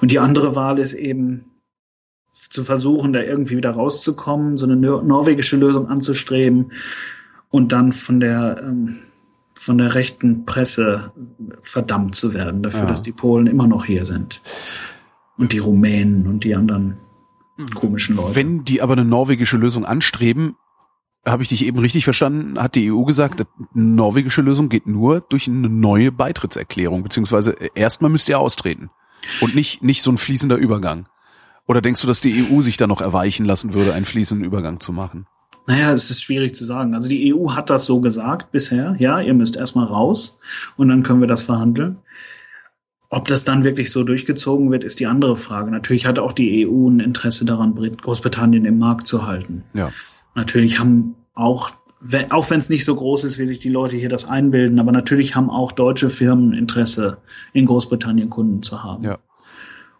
Und die andere Wahl ist eben zu versuchen, da irgendwie wieder rauszukommen, so eine norwegische Lösung anzustreben und dann von der ähm, von der rechten Presse verdammt zu werden dafür, ja. dass die Polen immer noch hier sind. Und die Rumänen und die anderen komischen Leute. Wenn die aber eine norwegische Lösung anstreben, habe ich dich eben richtig verstanden, hat die EU gesagt, eine norwegische Lösung geht nur durch eine neue Beitrittserklärung, beziehungsweise erstmal müsst ihr austreten. Und nicht, nicht so ein fließender Übergang. Oder denkst du, dass die EU sich da noch erweichen lassen würde, einen fließenden Übergang zu machen? Naja, es ist schwierig zu sagen. Also die EU hat das so gesagt bisher. Ja, ihr müsst erstmal raus und dann können wir das verhandeln. Ob das dann wirklich so durchgezogen wird, ist die andere Frage. Natürlich hat auch die EU ein Interesse daran, Großbritannien im Markt zu halten. Ja. Natürlich haben auch, auch wenn es nicht so groß ist, wie sich die Leute hier das einbilden, aber natürlich haben auch deutsche Firmen Interesse, in Großbritannien Kunden zu haben. Ja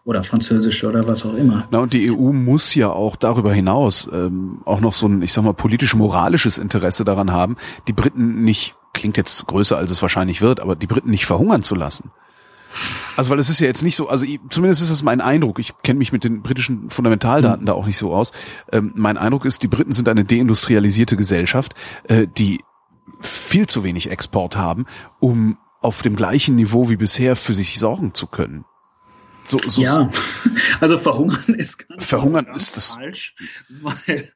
oder französische oder was auch immer. Na und die EU muss ja auch darüber hinaus ähm, auch noch so ein, ich sag mal, politisch-moralisches Interesse daran haben, die Briten nicht, klingt jetzt größer als es wahrscheinlich wird, aber die Briten nicht verhungern zu lassen. Also weil es ist ja jetzt nicht so, also zumindest ist es mein Eindruck, ich kenne mich mit den britischen Fundamentaldaten mhm. da auch nicht so aus. Ähm, mein Eindruck ist, die Briten sind eine deindustrialisierte Gesellschaft, äh, die viel zu wenig Export haben, um auf dem gleichen Niveau wie bisher für sich sorgen zu können. So, so, ja, also verhungern ist ganz, verhungern ganz ist das falsch, weil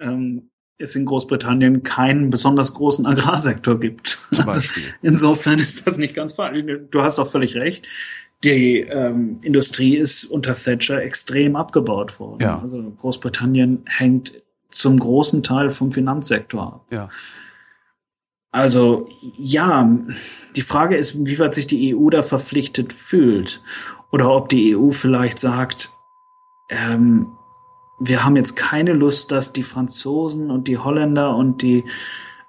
ähm, es in Großbritannien keinen besonders großen Agrarsektor gibt. Also insofern ist das nicht ganz falsch. Du hast auch völlig recht. Die ähm, Industrie ist unter Thatcher extrem abgebaut worden. Ja. Also Großbritannien hängt zum großen Teil vom Finanzsektor ab. Ja. Also ja, die Frage ist, wie weit sich die EU da verpflichtet fühlt oder ob die EU vielleicht sagt, ähm, wir haben jetzt keine Lust, dass die Franzosen und die Holländer und die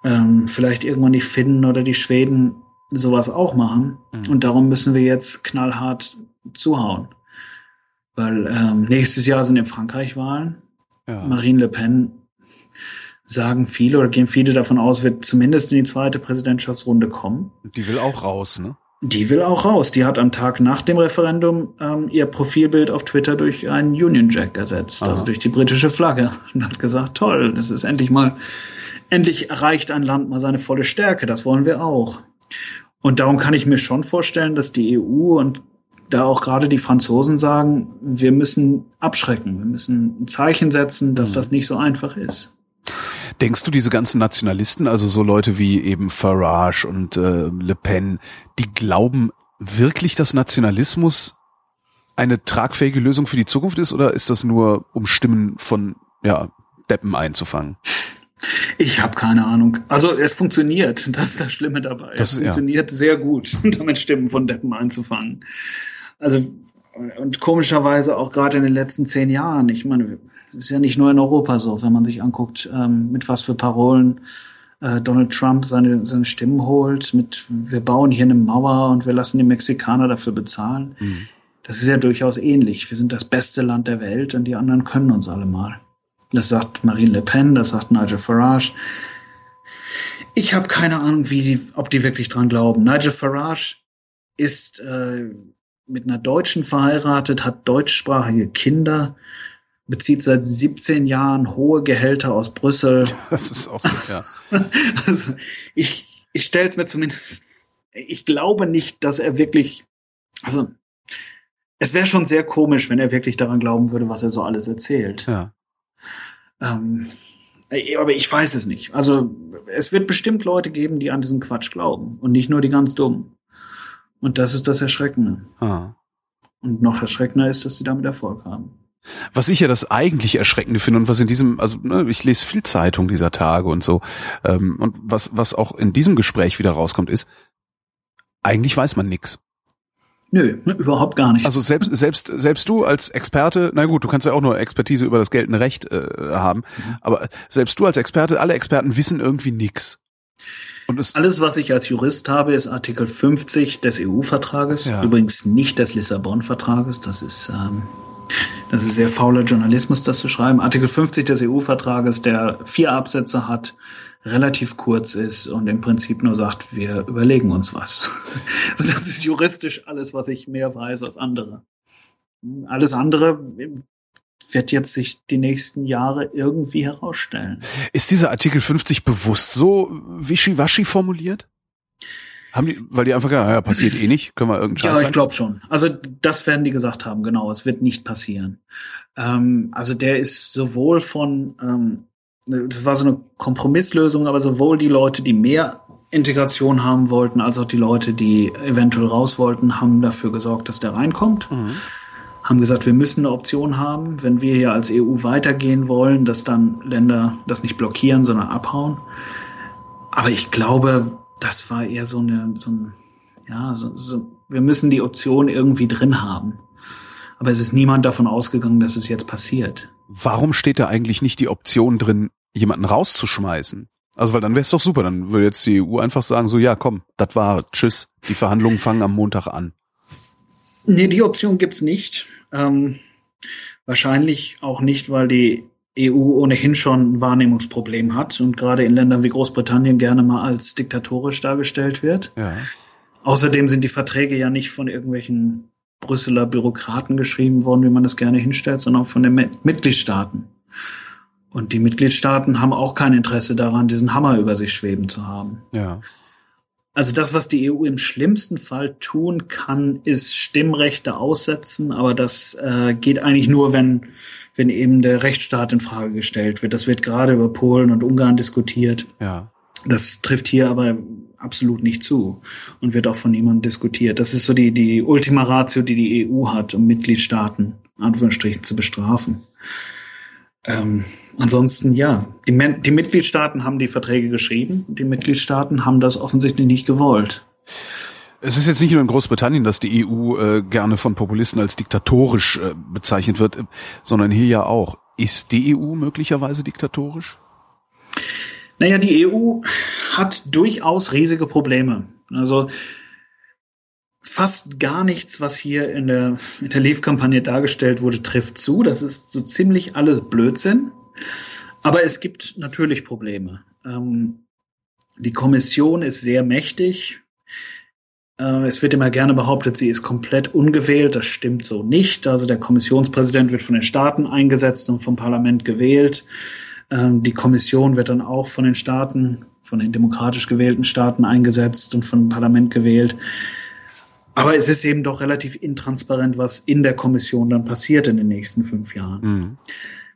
ähm, vielleicht irgendwann die Finnen oder die Schweden sowas auch machen. Mhm. Und darum müssen wir jetzt knallhart zuhauen. Weil ähm, nächstes Jahr sind in Frankreich Wahlen. Ja. Marine Le Pen sagen viele oder gehen viele davon aus, wird zumindest in die zweite Präsidentschaftsrunde kommen. Die will auch raus, ne? Die will auch raus. Die hat am Tag nach dem Referendum ähm, ihr Profilbild auf Twitter durch einen Union Jack ersetzt, Aha. also durch die britische Flagge und hat gesagt, toll, das ist endlich mal, endlich erreicht ein Land mal seine volle Stärke. Das wollen wir auch. Und darum kann ich mir schon vorstellen, dass die EU und da auch gerade die Franzosen sagen, wir müssen abschrecken, wir müssen ein Zeichen setzen, dass mhm. das nicht so einfach ist. Denkst du, diese ganzen Nationalisten, also so Leute wie eben Farage und äh, Le Pen, die glauben wirklich, dass Nationalismus eine tragfähige Lösung für die Zukunft ist oder ist das nur, um Stimmen von ja, Deppen einzufangen? Ich habe keine Ahnung. Also es funktioniert, das ist das Schlimme dabei. Das es funktioniert ja. sehr gut, damit Stimmen von Deppen einzufangen. Also und komischerweise auch gerade in den letzten zehn Jahren. Ich meine, es ist ja nicht nur in Europa so, wenn man sich anguckt, ähm, mit was für Parolen äh, Donald Trump seine, seine Stimmen holt, mit wir bauen hier eine Mauer und wir lassen die Mexikaner dafür bezahlen. Mhm. Das ist ja durchaus ähnlich. Wir sind das beste Land der Welt und die anderen können uns alle mal. Das sagt Marine Le Pen, das sagt Nigel Farage. Ich habe keine Ahnung, wie die, ob die wirklich dran glauben. Nigel Farage ist äh, mit einer Deutschen verheiratet, hat deutschsprachige Kinder, bezieht seit 17 Jahren hohe Gehälter aus Brüssel. Das ist auch so, ja. also ich, ich stelle es mir zumindest, ich glaube nicht, dass er wirklich, also es wäre schon sehr komisch, wenn er wirklich daran glauben würde, was er so alles erzählt. Ja. Ähm, aber ich weiß es nicht. Also es wird bestimmt Leute geben, die an diesen Quatsch glauben und nicht nur die ganz dummen. Und das ist das Erschreckende. Ah. Und noch erschreckender ist, dass sie damit Erfolg haben. Was ich ja das eigentlich Erschreckende finde und was in diesem, also ne, ich lese viel Zeitung dieser Tage und so, ähm, und was, was auch in diesem Gespräch wieder rauskommt, ist, eigentlich weiß man nix. Nö, überhaupt gar nicht. Also selbst, selbst, selbst du als Experte, na gut, du kannst ja auch nur Expertise über das geltende Recht äh, haben, mhm. aber selbst du als Experte, alle Experten wissen irgendwie nix. Alles, was ich als Jurist habe, ist Artikel 50 des EU-Vertrages, ja. übrigens nicht des Lissabon-Vertrages. Das ist ähm, das ist sehr fauler Journalismus, das zu schreiben. Artikel 50 des EU-Vertrages, der vier Absätze hat, relativ kurz ist und im Prinzip nur sagt, wir überlegen uns was. das ist juristisch alles, was ich mehr weiß als andere. Alles andere wird jetzt sich die nächsten Jahre irgendwie herausstellen. Ist dieser Artikel 50 bewusst so wischiwaschi formuliert? Haben die, weil die einfach gesagt ja, passiert eh nicht, können wir irgendeinen Scheiß Ja, ich glaube schon. Also das werden die gesagt haben, genau, es wird nicht passieren. Ähm, also der ist sowohl von, ähm, das war so eine Kompromisslösung, aber sowohl die Leute, die mehr Integration haben wollten, als auch die Leute, die eventuell raus wollten, haben dafür gesorgt, dass der reinkommt. Mhm haben gesagt, wir müssen eine Option haben, wenn wir hier als EU weitergehen wollen, dass dann Länder das nicht blockieren, sondern abhauen. Aber ich glaube, das war eher so eine, so ein, ja, so, so, wir müssen die Option irgendwie drin haben. Aber es ist niemand davon ausgegangen, dass es jetzt passiert. Warum steht da eigentlich nicht die Option drin, jemanden rauszuschmeißen? Also, weil dann wäre es doch super. Dann würde jetzt die EU einfach sagen, so, ja, komm, das war, tschüss. Die Verhandlungen fangen am Montag an. Nee, die Option gibt's nicht. Ähm, wahrscheinlich auch nicht, weil die EU ohnehin schon ein Wahrnehmungsproblem hat und gerade in Ländern wie Großbritannien gerne mal als diktatorisch dargestellt wird. Ja. Außerdem sind die Verträge ja nicht von irgendwelchen Brüsseler Bürokraten geschrieben worden, wie man das gerne hinstellt, sondern von den Mitgliedstaaten. Und die Mitgliedstaaten haben auch kein Interesse daran, diesen Hammer über sich schweben zu haben. Ja. Also das, was die EU im schlimmsten Fall tun kann, ist Stimmrechte aussetzen, aber das äh, geht eigentlich nur, wenn, wenn eben der Rechtsstaat in Frage gestellt wird. Das wird gerade über Polen und Ungarn diskutiert. Ja. Das trifft hier aber absolut nicht zu und wird auch von niemandem diskutiert. Das ist so die, die Ultima Ratio, die die EU hat, um Mitgliedstaaten, Anführungsstrichen, zu bestrafen. Ähm, ansonsten ja, die, die Mitgliedstaaten haben die Verträge geschrieben. Die Mitgliedstaaten haben das offensichtlich nicht gewollt. Es ist jetzt nicht nur in Großbritannien, dass die EU äh, gerne von Populisten als diktatorisch äh, bezeichnet wird, sondern hier ja auch. Ist die EU möglicherweise diktatorisch? Naja, die EU hat durchaus riesige Probleme. Also fast gar nichts, was hier in der, in der Leaf-Kampagne dargestellt wurde, trifft zu. Das ist so ziemlich alles Blödsinn. Aber es gibt natürlich Probleme. Ähm, die Kommission ist sehr mächtig. Äh, es wird immer gerne behauptet, sie ist komplett ungewählt. Das stimmt so nicht. Also der Kommissionspräsident wird von den Staaten eingesetzt und vom Parlament gewählt. Ähm, die Kommission wird dann auch von den Staaten, von den demokratisch gewählten Staaten eingesetzt und vom Parlament gewählt. Aber es ist eben doch relativ intransparent, was in der Kommission dann passiert in den nächsten fünf Jahren. Mhm.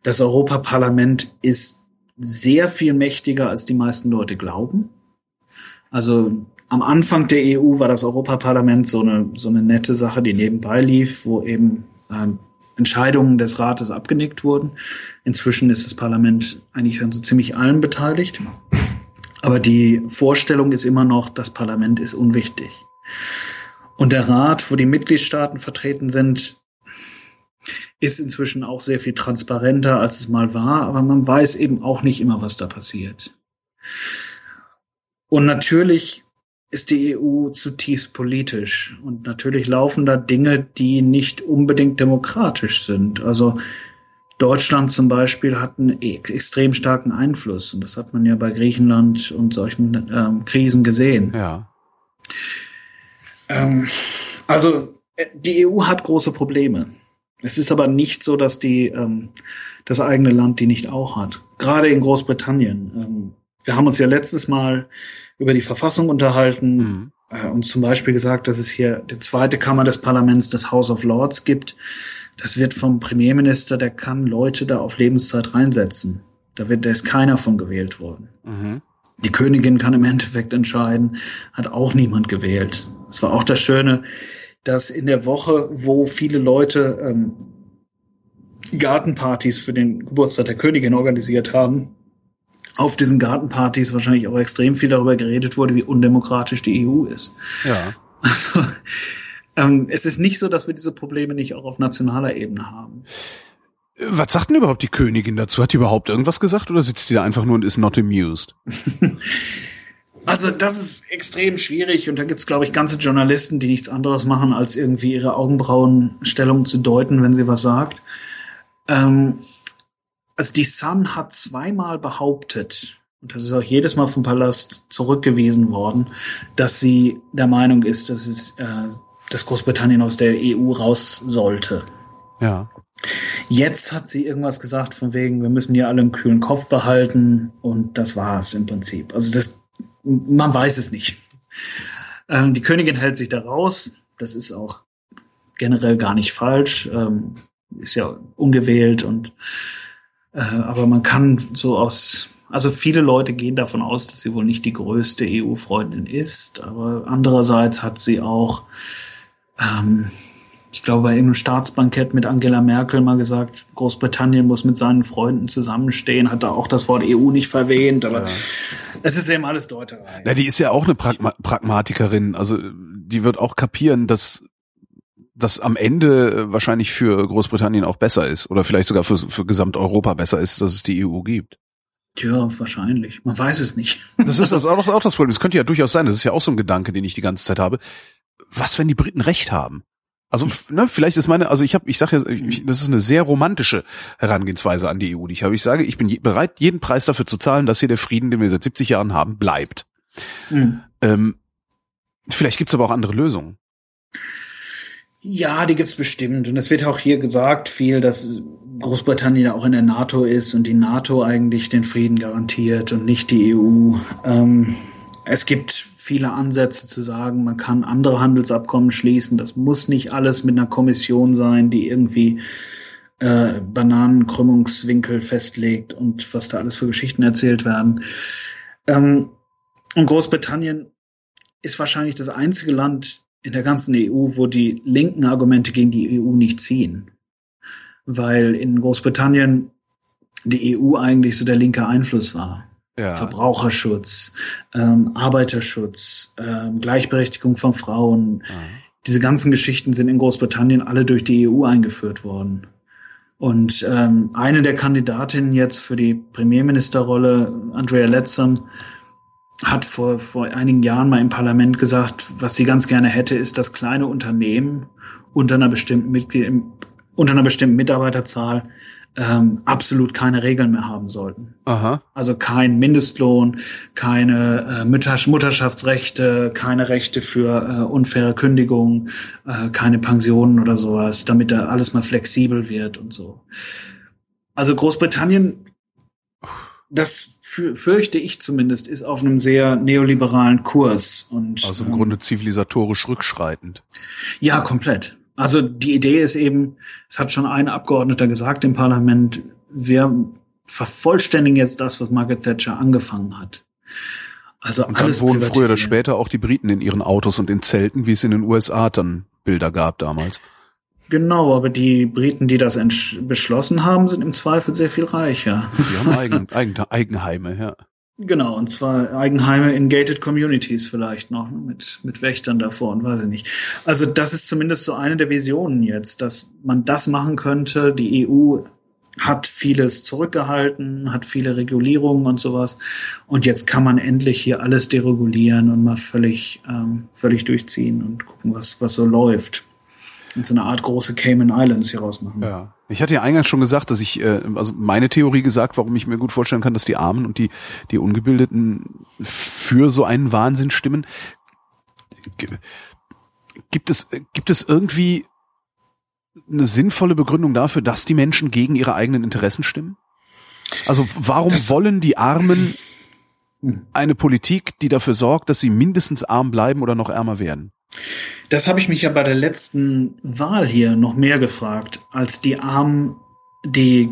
Das Europaparlament ist sehr viel mächtiger, als die meisten Leute glauben. Also am Anfang der EU war das Europaparlament so eine, so eine nette Sache, die nebenbei lief, wo eben ähm, Entscheidungen des Rates abgenickt wurden. Inzwischen ist das Parlament eigentlich an so ziemlich allen beteiligt. Aber die Vorstellung ist immer noch, das Parlament ist unwichtig. Und der Rat, wo die Mitgliedstaaten vertreten sind, ist inzwischen auch sehr viel transparenter, als es mal war, aber man weiß eben auch nicht immer, was da passiert. Und natürlich ist die EU zutiefst politisch und natürlich laufen da Dinge, die nicht unbedingt demokratisch sind. Also Deutschland zum Beispiel hat einen e-, extrem starken Einfluss und das hat man ja bei Griechenland und solchen ähm, Krisen gesehen. Ja. Ähm, also äh, die EU hat große Probleme. Es ist aber nicht so, dass die ähm, das eigene Land die nicht auch hat. Gerade in Großbritannien. Ähm, wir haben uns ja letztes Mal über die Verfassung unterhalten mhm. äh, und zum Beispiel gesagt, dass es hier die zweite Kammer des Parlaments, das House of Lords, gibt. Das wird vom Premierminister, der kann Leute da auf Lebenszeit reinsetzen. Da wird, da ist keiner von gewählt worden. Mhm. Die Königin kann im Endeffekt entscheiden, hat auch niemand gewählt. Es war auch das Schöne, dass in der Woche, wo viele Leute ähm, Gartenpartys für den Geburtstag der Königin organisiert haben, auf diesen Gartenpartys wahrscheinlich auch extrem viel darüber geredet wurde, wie undemokratisch die EU ist. Ja. Also, ähm, es ist nicht so, dass wir diese Probleme nicht auch auf nationaler Ebene haben. Was sagt denn überhaupt die Königin dazu? Hat die überhaupt irgendwas gesagt oder sitzt die da einfach nur und ist not amused? Also das ist extrem schwierig und da gibt's, glaube ich, ganze Journalisten, die nichts anderes machen, als irgendwie ihre Augenbrauenstellung zu deuten, wenn sie was sagt. Ähm, also die Sun hat zweimal behauptet, und das ist auch jedes Mal vom Palast zurückgewiesen worden, dass sie der Meinung ist, dass es äh, dass Großbritannien aus der EU raus sollte. Ja. Jetzt hat sie irgendwas gesagt von wegen, wir müssen hier alle einen kühlen Kopf behalten und das war es im Prinzip. Also das, man weiß es nicht. Ähm, die Königin hält sich da raus. Das ist auch generell gar nicht falsch. Ähm, ist ja ungewählt und äh, aber man kann so aus also viele Leute gehen davon aus, dass sie wohl nicht die größte EU-Freundin ist, aber andererseits hat sie auch ähm, ich glaube, bei einem Staatsbankett mit Angela Merkel mal gesagt, Großbritannien muss mit seinen Freunden zusammenstehen, hat da auch das Wort EU nicht verwähnt, aber ja. es ist eben alles Deuterei. Na, die ist ja auch eine Pragma Pragmatikerin, also die wird auch kapieren, dass das am Ende wahrscheinlich für Großbritannien auch besser ist oder vielleicht sogar für, für Gesamteuropa besser ist, dass es die EU gibt. Tja, wahrscheinlich. Man weiß es nicht. Das ist das auch, auch das Problem. Das könnte ja durchaus sein. Das ist ja auch so ein Gedanke, den ich die ganze Zeit habe. Was, wenn die Briten recht haben? Also ne, vielleicht ist meine, also ich habe, ich sage ja, ich, das ist eine sehr romantische Herangehensweise an die EU, die ich habe. Ich sage, ich bin je, bereit, jeden Preis dafür zu zahlen, dass hier der Frieden, den wir seit 70 Jahren haben, bleibt. Mhm. Ähm, vielleicht gibt's aber auch andere Lösungen. Ja, die gibt's bestimmt. Und es wird auch hier gesagt viel, dass Großbritannien auch in der NATO ist und die NATO eigentlich den Frieden garantiert und nicht die EU. Ähm, es gibt viele Ansätze zu sagen, man kann andere Handelsabkommen schließen. Das muss nicht alles mit einer Kommission sein, die irgendwie äh, Bananenkrümmungswinkel festlegt und was da alles für Geschichten erzählt werden. Ähm, und Großbritannien ist wahrscheinlich das einzige Land in der ganzen EU, wo die linken Argumente gegen die EU nicht ziehen. Weil in Großbritannien die EU eigentlich so der linke Einfluss war ja. Verbraucherschutz, ähm, Arbeiterschutz, ähm, Gleichberechtigung von Frauen. Ja. Diese ganzen Geschichten sind in Großbritannien alle durch die EU eingeführt worden. Und ähm, eine der Kandidatinnen jetzt für die Premierministerrolle, Andrea Leadsom, hat vor, vor einigen Jahren mal im Parlament gesagt, was sie ganz gerne hätte, ist, dass kleine Unternehmen unter einer bestimmten Mitglied, unter einer bestimmten Mitarbeiterzahl ähm, absolut keine Regeln mehr haben sollten. Aha. Also kein Mindestlohn, keine äh, Mutterschaftsrechte, keine Rechte für äh, unfaire Kündigungen, äh, keine Pensionen oder sowas, damit da alles mal flexibel wird und so. Also Großbritannien, das fürchte ich zumindest, ist auf einem sehr neoliberalen Kurs. Und, also im ähm, Grunde zivilisatorisch rückschreitend. Ja, komplett. Also die Idee ist eben, es hat schon ein Abgeordneter gesagt im Parlament, wir vervollständigen jetzt das, was Margaret Thatcher angefangen hat. Also und alles dann wohnen früher oder später auch die Briten in ihren Autos und in Zelten, wie es in den USA dann Bilder gab damals. Genau, aber die Briten, die das beschlossen haben, sind im Zweifel sehr viel reicher. Die haben Eigen, Eigen, Eigenheime, ja. Genau, und zwar Eigenheime in gated communities vielleicht noch, ne, mit, mit Wächtern davor und weiß ich nicht. Also das ist zumindest so eine der Visionen jetzt, dass man das machen könnte. Die EU hat vieles zurückgehalten, hat viele Regulierungen und sowas. Und jetzt kann man endlich hier alles deregulieren und mal völlig, ähm, völlig durchziehen und gucken, was, was so läuft und so eine Art große Cayman Islands hier rausmachen. Ja. Ich hatte ja eingangs schon gesagt, dass ich, äh, also meine Theorie gesagt, warum ich mir gut vorstellen kann, dass die Armen und die, die Ungebildeten für so einen Wahnsinn stimmen. Gibt es, gibt es irgendwie eine sinnvolle Begründung dafür, dass die Menschen gegen ihre eigenen Interessen stimmen? Also warum das wollen die Armen eine Politik, die dafür sorgt, dass sie mindestens arm bleiben oder noch ärmer werden? Das habe ich mich ja bei der letzten Wahl hier noch mehr gefragt, als die Armen, die,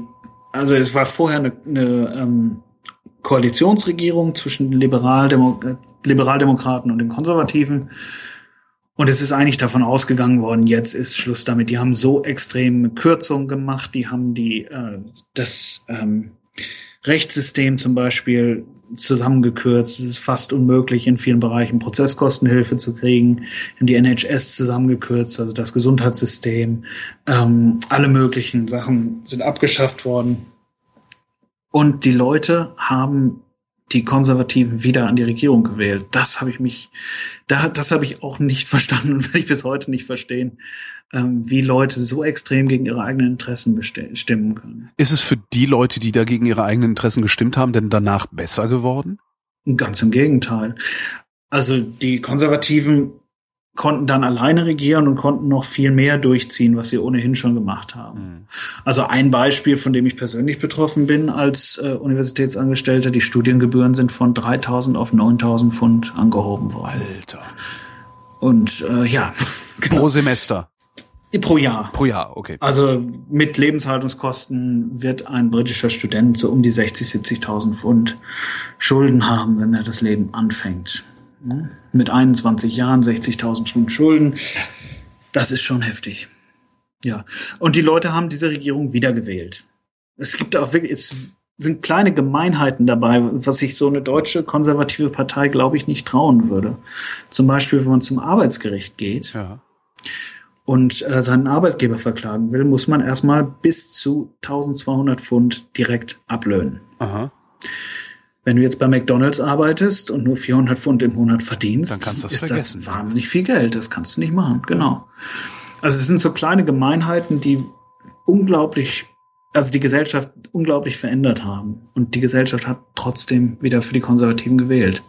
also es war vorher eine, eine ähm, Koalitionsregierung zwischen Liberaldemo Liberaldemokraten und den Konservativen. Und es ist eigentlich davon ausgegangen worden, jetzt ist Schluss damit. Die haben so extreme Kürzungen gemacht, die haben die äh, das ähm, Rechtssystem zum Beispiel zusammengekürzt. Es ist fast unmöglich, in vielen Bereichen Prozesskostenhilfe zu kriegen. In die NHS zusammengekürzt, also das Gesundheitssystem. Ähm, alle möglichen Sachen sind abgeschafft worden. Und die Leute haben die Konservativen wieder an die Regierung gewählt. Das habe ich mich, da, das habe ich auch nicht verstanden und werde ich bis heute nicht verstehen, ähm, wie Leute so extrem gegen ihre eigenen Interessen stimmen können. Ist es für die Leute, die da gegen ihre eigenen Interessen gestimmt haben, denn danach besser geworden? Ganz im Gegenteil. Also die Konservativen konnten dann alleine regieren und konnten noch viel mehr durchziehen, was sie ohnehin schon gemacht haben. Mhm. Also ein Beispiel, von dem ich persönlich betroffen bin als äh, Universitätsangestellter, die Studiengebühren sind von 3000 auf 9000 Pfund angehoben worden. Alter. Und äh, ja. Genau. Pro Semester. Pro Jahr. Pro Jahr, okay. Also mit Lebenshaltungskosten wird ein britischer Student so um die 60, 70.000 Pfund Schulden haben, wenn er das Leben anfängt. Mit 21 Jahren 60.000 Stunden Schulden. Das ist schon heftig. Ja. Und die Leute haben diese Regierung wiedergewählt. Es gibt auch wirklich, es sind kleine Gemeinheiten dabei, was sich so eine deutsche konservative Partei, glaube ich, nicht trauen würde. Zum Beispiel, wenn man zum Arbeitsgericht geht ja. und äh, seinen Arbeitgeber verklagen will, muss man erstmal bis zu 1200 Pfund direkt ablöhnen. Aha. Wenn du jetzt bei McDonalds arbeitest und nur 400 Pfund im Monat verdienst, Dann kannst ist vergessen. das wahnsinnig viel Geld. Das kannst du nicht machen. Genau. Also es sind so kleine Gemeinheiten, die unglaublich, also die Gesellschaft unglaublich verändert haben. Und die Gesellschaft hat trotzdem wieder für die Konservativen gewählt.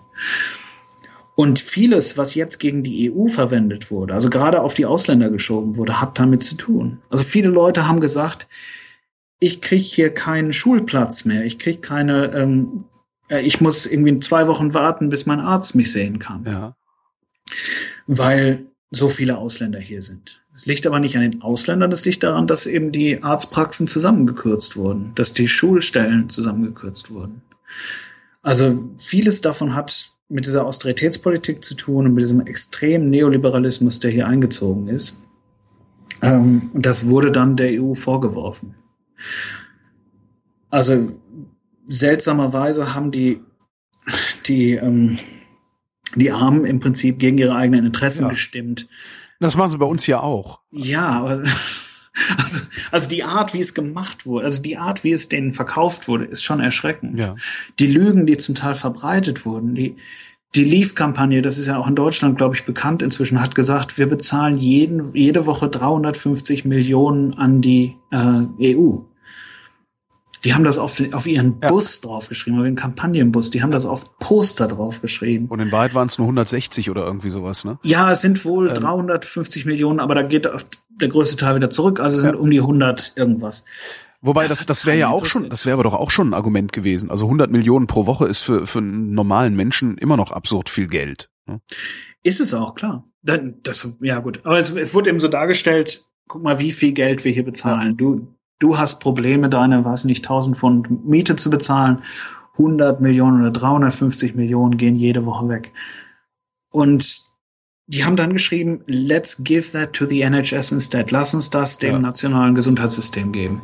Und vieles, was jetzt gegen die EU verwendet wurde, also gerade auf die Ausländer geschoben wurde, hat damit zu tun. Also viele Leute haben gesagt, ich krieg hier keinen Schulplatz mehr, ich krieg keine ähm, äh, ich muss irgendwie zwei Wochen warten, bis mein Arzt mich sehen kann. Ja. Weil so viele Ausländer hier sind. Es liegt aber nicht an den Ausländern, es liegt daran, dass eben die Arztpraxen zusammengekürzt wurden, dass die Schulstellen zusammengekürzt wurden. Also vieles davon hat mit dieser Austeritätspolitik zu tun und mit diesem extremen Neoliberalismus, der hier eingezogen ist. Ähm, und das wurde dann der EU vorgeworfen. Also seltsamerweise haben die, die, ähm, die Armen im Prinzip gegen ihre eigenen Interessen ja. gestimmt. Das machen sie bei uns ja auch. Ja, aber also, also die Art, wie es gemacht wurde, also die Art, wie es denen verkauft wurde, ist schon erschreckend. Ja. Die Lügen, die zum Teil verbreitet wurden, die die Leaf-Kampagne, das ist ja auch in Deutschland, glaube ich, bekannt inzwischen, hat gesagt, wir bezahlen jeden, jede Woche 350 Millionen an die äh, EU. Die haben das auf, den, auf ihren ja. Bus draufgeschrieben, auf ihren Kampagnenbus. Die haben das auf Poster draufgeschrieben. Und in Wahrheit waren es nur 160 oder irgendwie sowas, ne? Ja, es sind wohl ähm. 350 Millionen, aber da geht der größte Teil wieder zurück. Also es sind ja. um die 100 irgendwas. Wobei das, das, das wäre ja auch schon, das wäre aber doch auch schon ein Argument gewesen. Also 100 Millionen pro Woche ist für, für einen normalen Menschen immer noch absurd viel Geld. Ne? Ist es auch, klar. Dann, das, ja gut. Aber es, es wurde eben so dargestellt, guck mal, wie viel Geld wir hier bezahlen. Ja. Du, du hast Probleme, deine, weiß nicht, 1000 Pfund Miete zu bezahlen, 100 Millionen oder 350 Millionen gehen jede Woche weg. Und die haben dann geschrieben, let's give that to the NHS instead. Lass uns das dem ja. nationalen Gesundheitssystem geben.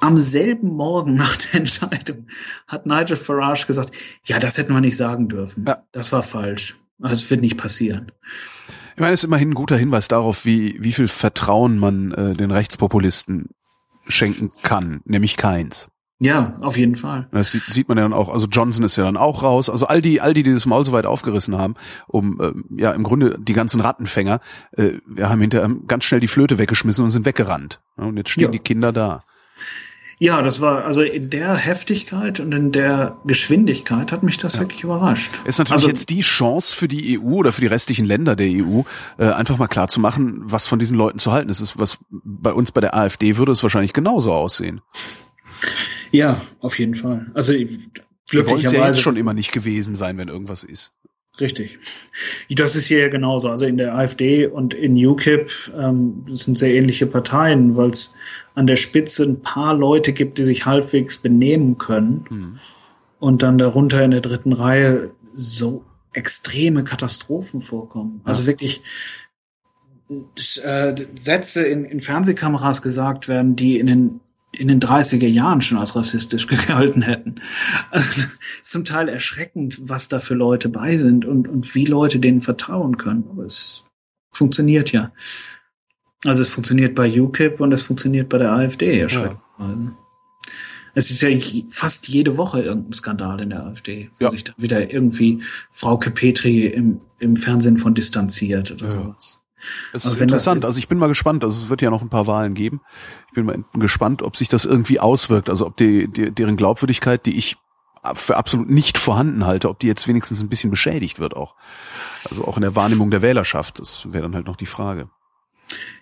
Am selben Morgen nach der Entscheidung hat Nigel Farage gesagt, ja, das hätten wir nicht sagen dürfen. Ja. Das war falsch. Das wird nicht passieren. Ich meine, es ist immerhin ein guter Hinweis darauf, wie, wie viel Vertrauen man äh, den Rechtspopulisten schenken kann, nämlich keins. Ja, auf jeden Fall. Das sieht, sieht man ja dann auch, also Johnson ist ja dann auch raus, also all die, all die, die das Maul so weit aufgerissen haben, um äh, ja im Grunde die ganzen Rattenfänger, äh, wir haben hinterher ganz schnell die Flöte weggeschmissen und sind weggerannt. Und jetzt stehen ja. die Kinder da. Ja, das war, also in der Heftigkeit und in der Geschwindigkeit hat mich das ja. wirklich überrascht. Ist natürlich also, jetzt die Chance für die EU oder für die restlichen Länder der EU, äh, einfach mal klar zu machen, was von diesen Leuten zu halten ist. ist. Was bei uns bei der AfD würde es wahrscheinlich genauso aussehen. Ja, auf jeden Fall. Also glücklicherweise. ja jetzt schon immer nicht gewesen sein, wenn irgendwas ist. Richtig. Das ist hier ja genauso. Also in der AfD und in UKIP, ähm, das sind sehr ähnliche Parteien, weil es an der Spitze ein paar Leute gibt, die sich halbwegs benehmen können. Mhm. Und dann darunter in der dritten Reihe so extreme Katastrophen vorkommen. Ja. Also wirklich äh, Sätze in, in Fernsehkameras gesagt werden, die in den in den 30er Jahren schon als rassistisch gehalten hätten. Also, zum Teil erschreckend, was da für Leute bei sind und, und wie Leute denen vertrauen können. Aber es funktioniert ja. Also es funktioniert bei UKIP und es funktioniert bei der AfD erschreckend. Ja. Es ist ja fast jede Woche irgendein Skandal in der AfD, wo Ja. sich da wieder irgendwie Frauke Petri im, im Fernsehen von distanziert oder Ja. sowas. Es Also ist das interessant. jetzt- Also ich bin mal gespannt. Also es wird ja noch ein paar Wahlen geben. Ich bin mal gespannt, ob sich das irgendwie auswirkt. Also ob die, die deren Glaubwürdigkeit, die ich für absolut nicht vorhanden halte, ob die jetzt wenigstens ein bisschen beschädigt wird auch. Also auch in der Wahrnehmung der Wählerschaft. Das wäre dann halt noch die Frage.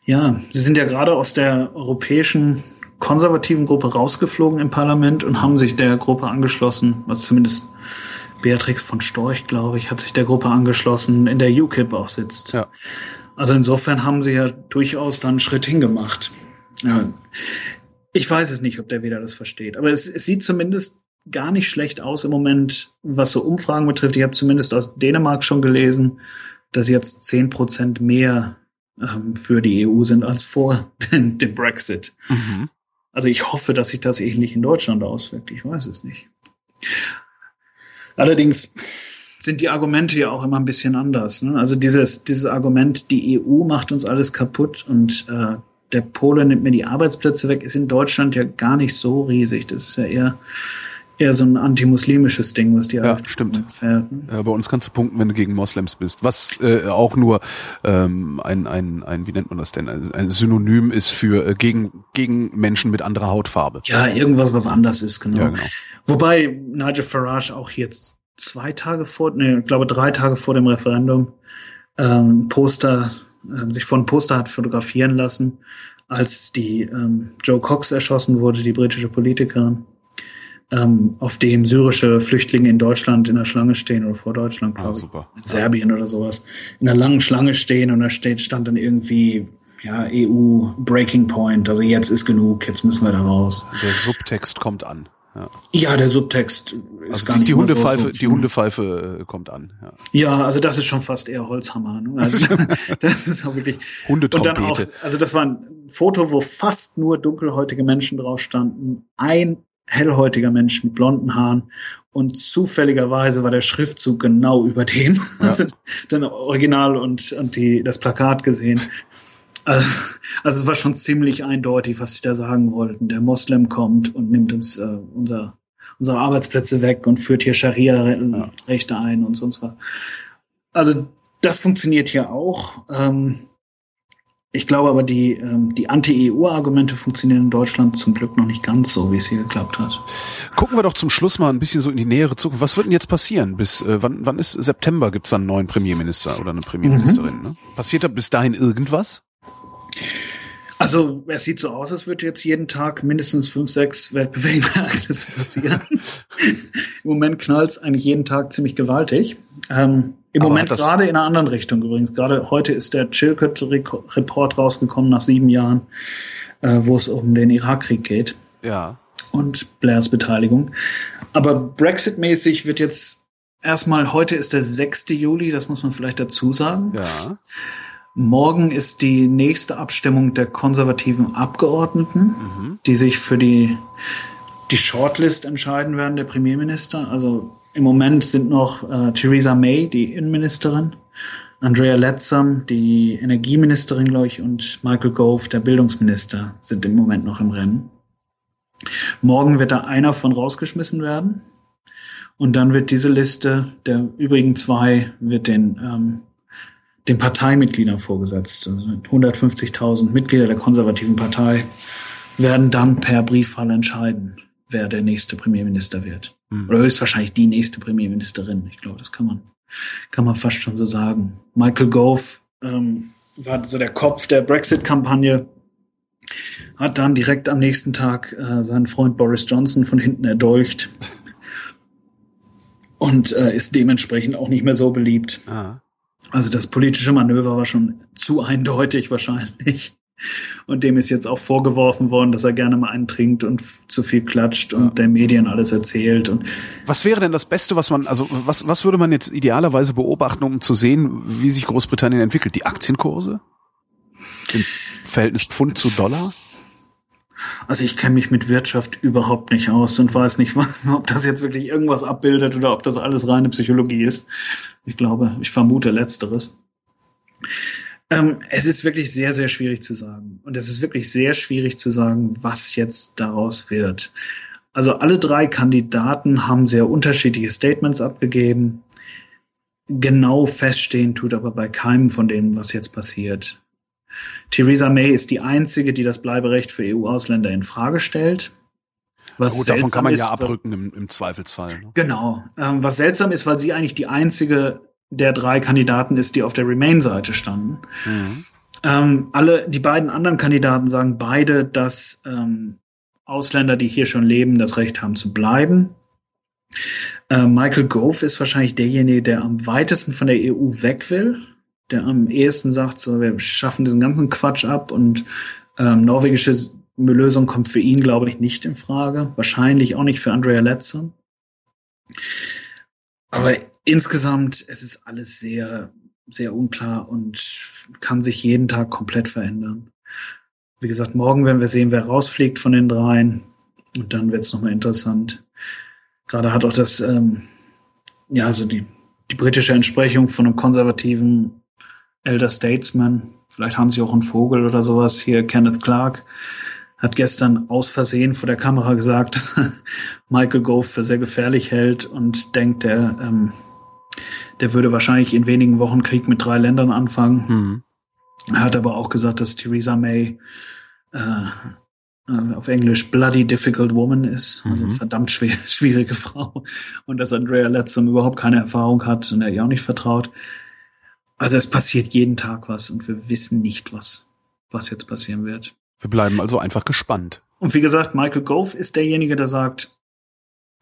Ja, sie sind ja gerade aus der europäischen konservativen Gruppe rausgeflogen im Parlament und haben sich der Gruppe angeschlossen, also zumindest Beatrix von Storch, glaube ich, hat sich der Gruppe angeschlossen, in der UKIP auch sitzt. Ja. Also insofern haben sie ja durchaus dann einen Schritt hingemacht. Ja. Ich weiß es nicht, ob der wieder das versteht, aber es, es sieht zumindest gar nicht schlecht aus im Moment, was so Umfragen betrifft. Ich habe zumindest aus Dänemark schon gelesen, dass jetzt zehn Prozent mehr ähm, für die EU sind als vor dem, dem Brexit. Mhm. Also ich hoffe, dass sich das ähnlich in Deutschland auswirkt. Ich weiß es nicht. Allerdings sind die Argumente ja auch immer ein bisschen anders. Ne? Also dieses, dieses Argument, die EU macht uns alles kaputt und äh, der Pole nimmt mir die Arbeitsplätze weg, ist in Deutschland ja gar nicht so riesig. Das ist ja eher, eher so ein antimuslimisches Ding, was die Ja, AfD stimmt. fährt. Ne? Ja, bei uns kannst du punkten, wenn du gegen Moslems bist. Was äh, auch nur ähm, ein, ein, ein, wie nennt man das denn, ein, ein Synonym ist für äh, gegen, gegen Menschen mit anderer Hautfarbe. Ja, irgendwas, was anders ist, genau. Ja, genau. Wobei Nigel Farage auch jetzt zwei Tage vor, nee, ich glaube drei Tage vor dem Referendum ähm, Poster, ähm, sich von Poster hat fotografieren lassen, als die ähm, Joe Cox erschossen wurde, die britische Politikerin, ähm, auf dem syrische Flüchtlinge in Deutschland in der Schlange stehen oder vor Deutschland, Ah, glaube ich. super. In Serbien oder sowas. In einer langen Schlange stehen und da steht, stand dann irgendwie ja, EU Breaking Point, also jetzt ist genug, jetzt müssen wir da raus. Der Subtext kommt an. Ja. Ja, der Subtext ist Also gar die, nicht die Hundepfeife, so- die Hundepfeife äh, kommt an. Ja. Ja, also das ist schon fast eher Holzhammer. Ne? Also das ist auch wirklich Hundetrompete. Und dann auch, also das war ein Foto, wo fast nur dunkelhäutige Menschen drauf standen, ein hellhäutiger Mensch mit blonden Haaren und zufälligerweise war der Schriftzug genau über dem. Also dann Original und und die das Plakat gesehen. Also, also es war schon ziemlich eindeutig, was sie da sagen wollten. Der Moslem kommt und nimmt uns äh, unser, unsere Arbeitsplätze weg und führt hier Scharia-Rechte ein und sonst was. Also das funktioniert hier auch. Ähm, ich glaube aber, die, ähm, die Anti-EU-Argumente funktionieren in Deutschland zum Glück noch nicht ganz so, wie es hier geklappt hat. Gucken wir doch zum Schluss mal ein bisschen so in die nähere Zukunft. Was wird denn jetzt passieren? Bis äh, wann, wann ist September? Gibt es dann einen neuen Premierminister oder eine Premierministerin? Ne? Passiert da bis dahin irgendwas? Also es sieht so aus, als würde jetzt jeden Tag mindestens fünf, sechs weltbewegende Ereignisse passieren. Im Moment knallt's eigentlich jeden Tag ziemlich gewaltig. Ähm, Im Aber Moment gerade in einer anderen Richtung übrigens. Gerade heute ist der Chilcot-Report rausgekommen nach sieben Jahren, äh, wo es um den Irakkrieg geht Ja. und Blairs Beteiligung. Aber Brexit-mäßig wird jetzt erstmal, heute ist der 6. Juli, das muss man vielleicht dazu sagen. Ja. Morgen ist die nächste Abstimmung der konservativen Abgeordneten, die sich für die, die Shortlist entscheiden werden, der Premierminister. Also im Moment sind noch äh, Theresa May, die Innenministerin, Andrea Leadsom, die Energieministerin, glaube ich, und Michael Gove, der Bildungsminister, sind im Moment noch im Rennen. Morgen wird da einer von rausgeschmissen werden. Und dann wird diese Liste der übrigen zwei wird den ähm, den Parteimitgliedern vorgesetzt. Also 150.000 Mitglieder der konservativen Partei werden dann per Briefwahl entscheiden, wer der nächste Premierminister wird. Oder höchstwahrscheinlich die nächste Premierministerin. Ich glaube, das kann man, kann man fast schon so sagen. Michael Gove ähm, war so der Kopf der Brexit-Kampagne, hat dann direkt am nächsten Tag äh, seinen Freund Boris Johnson von hinten erdolcht und äh, ist dementsprechend auch nicht mehr so beliebt. Ah. Also das politische Manöver war schon zu eindeutig wahrscheinlich. Und dem ist jetzt auch vorgeworfen worden, dass er gerne mal einen trinkt und zu viel klatscht und der Medien alles erzählt. Und Was wäre denn das Beste, was man, also was, was würde man jetzt idealerweise beobachten, um zu sehen, wie sich Großbritannien entwickelt? Die Aktienkurse? Im Verhältnis Pfund zu Dollar? Also ich kenne mich mit Wirtschaft überhaupt nicht aus und weiß nicht, ob das jetzt wirklich irgendwas abbildet oder ob das alles reine Psychologie ist. Ich glaube, ich vermute letzteres. Ähm, es ist wirklich sehr, sehr schwierig zu sagen. Und es ist wirklich sehr schwierig zu sagen, was jetzt daraus wird. Also alle drei Kandidaten haben sehr unterschiedliche Statements abgegeben. Genau feststehen tut aber bei keinem von denen, was jetzt passiert. Theresa May ist die einzige, die das Bleiberecht für EU-Ausländer in Frage stellt. Was gut, davon kann man ist, ja abrücken im, im Zweifelsfall. Ne? Genau. Ähm, was seltsam ist, weil sie eigentlich die einzige der drei Kandidaten ist, die auf der Remain-Seite standen. Mhm. Ähm, alle, die beiden anderen Kandidaten sagen beide, dass ähm, Ausländer, die hier schon leben, das Recht haben zu bleiben. Äh, Michael Gove ist wahrscheinlich derjenige, der am weitesten von der EU weg will, der am ehesten sagt, so, wir schaffen diesen ganzen Quatsch ab und ähm, norwegische Lösung kommt für ihn, glaube ich, nicht in Frage. Wahrscheinlich auch nicht für Andrea Letzer. Aber insgesamt, es ist alles sehr, sehr unklar und kann sich jeden Tag komplett verändern. Wie gesagt, morgen werden wir sehen, wer rausfliegt von den dreien. Und dann wird es nochmal interessant. Gerade hat auch das, ähm, ja, also die, die britische Entsprechung von einem konservativen Elder Statesman, vielleicht haben sie auch einen Vogel oder sowas, hier Kenneth Clark, hat gestern aus Versehen vor der Kamera gesagt, Michael Gove für sehr gefährlich hält und denkt, der, ähm, der würde wahrscheinlich in wenigen Wochen Krieg mit drei Ländern anfangen. Mhm. Er hat aber auch gesagt, dass Theresa May äh, äh, auf Englisch bloody difficult woman ist, also mhm. verdammt schwer, schwierige Frau und dass Andrea Letzum überhaupt keine Erfahrung hat und er ihr auch nicht vertraut. Also es passiert jeden Tag was und wir wissen nicht, was, was jetzt passieren wird. Wir bleiben also einfach gespannt. Und wie gesagt, Michael Gove ist derjenige, der sagt,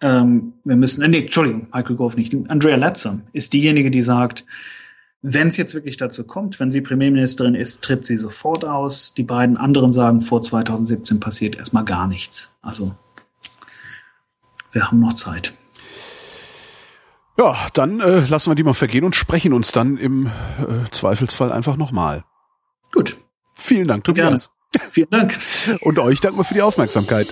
ähm, wir müssen, äh, nee, Entschuldigung, Michael Gove nicht, Andrea Latsam ist diejenige, die sagt, wenn es jetzt wirklich dazu kommt, wenn sie Premierministerin ist, tritt sie sofort aus. Die beiden anderen sagen, vor 2017 passiert erstmal gar nichts. Also wir haben noch Zeit. Ja, dann äh, lassen wir die mal vergehen und sprechen uns dann im äh, Zweifelsfall einfach nochmal. Gut. Vielen Dank, Tobias. Gerne. Vielen Dank. Und euch danken wir für die Aufmerksamkeit.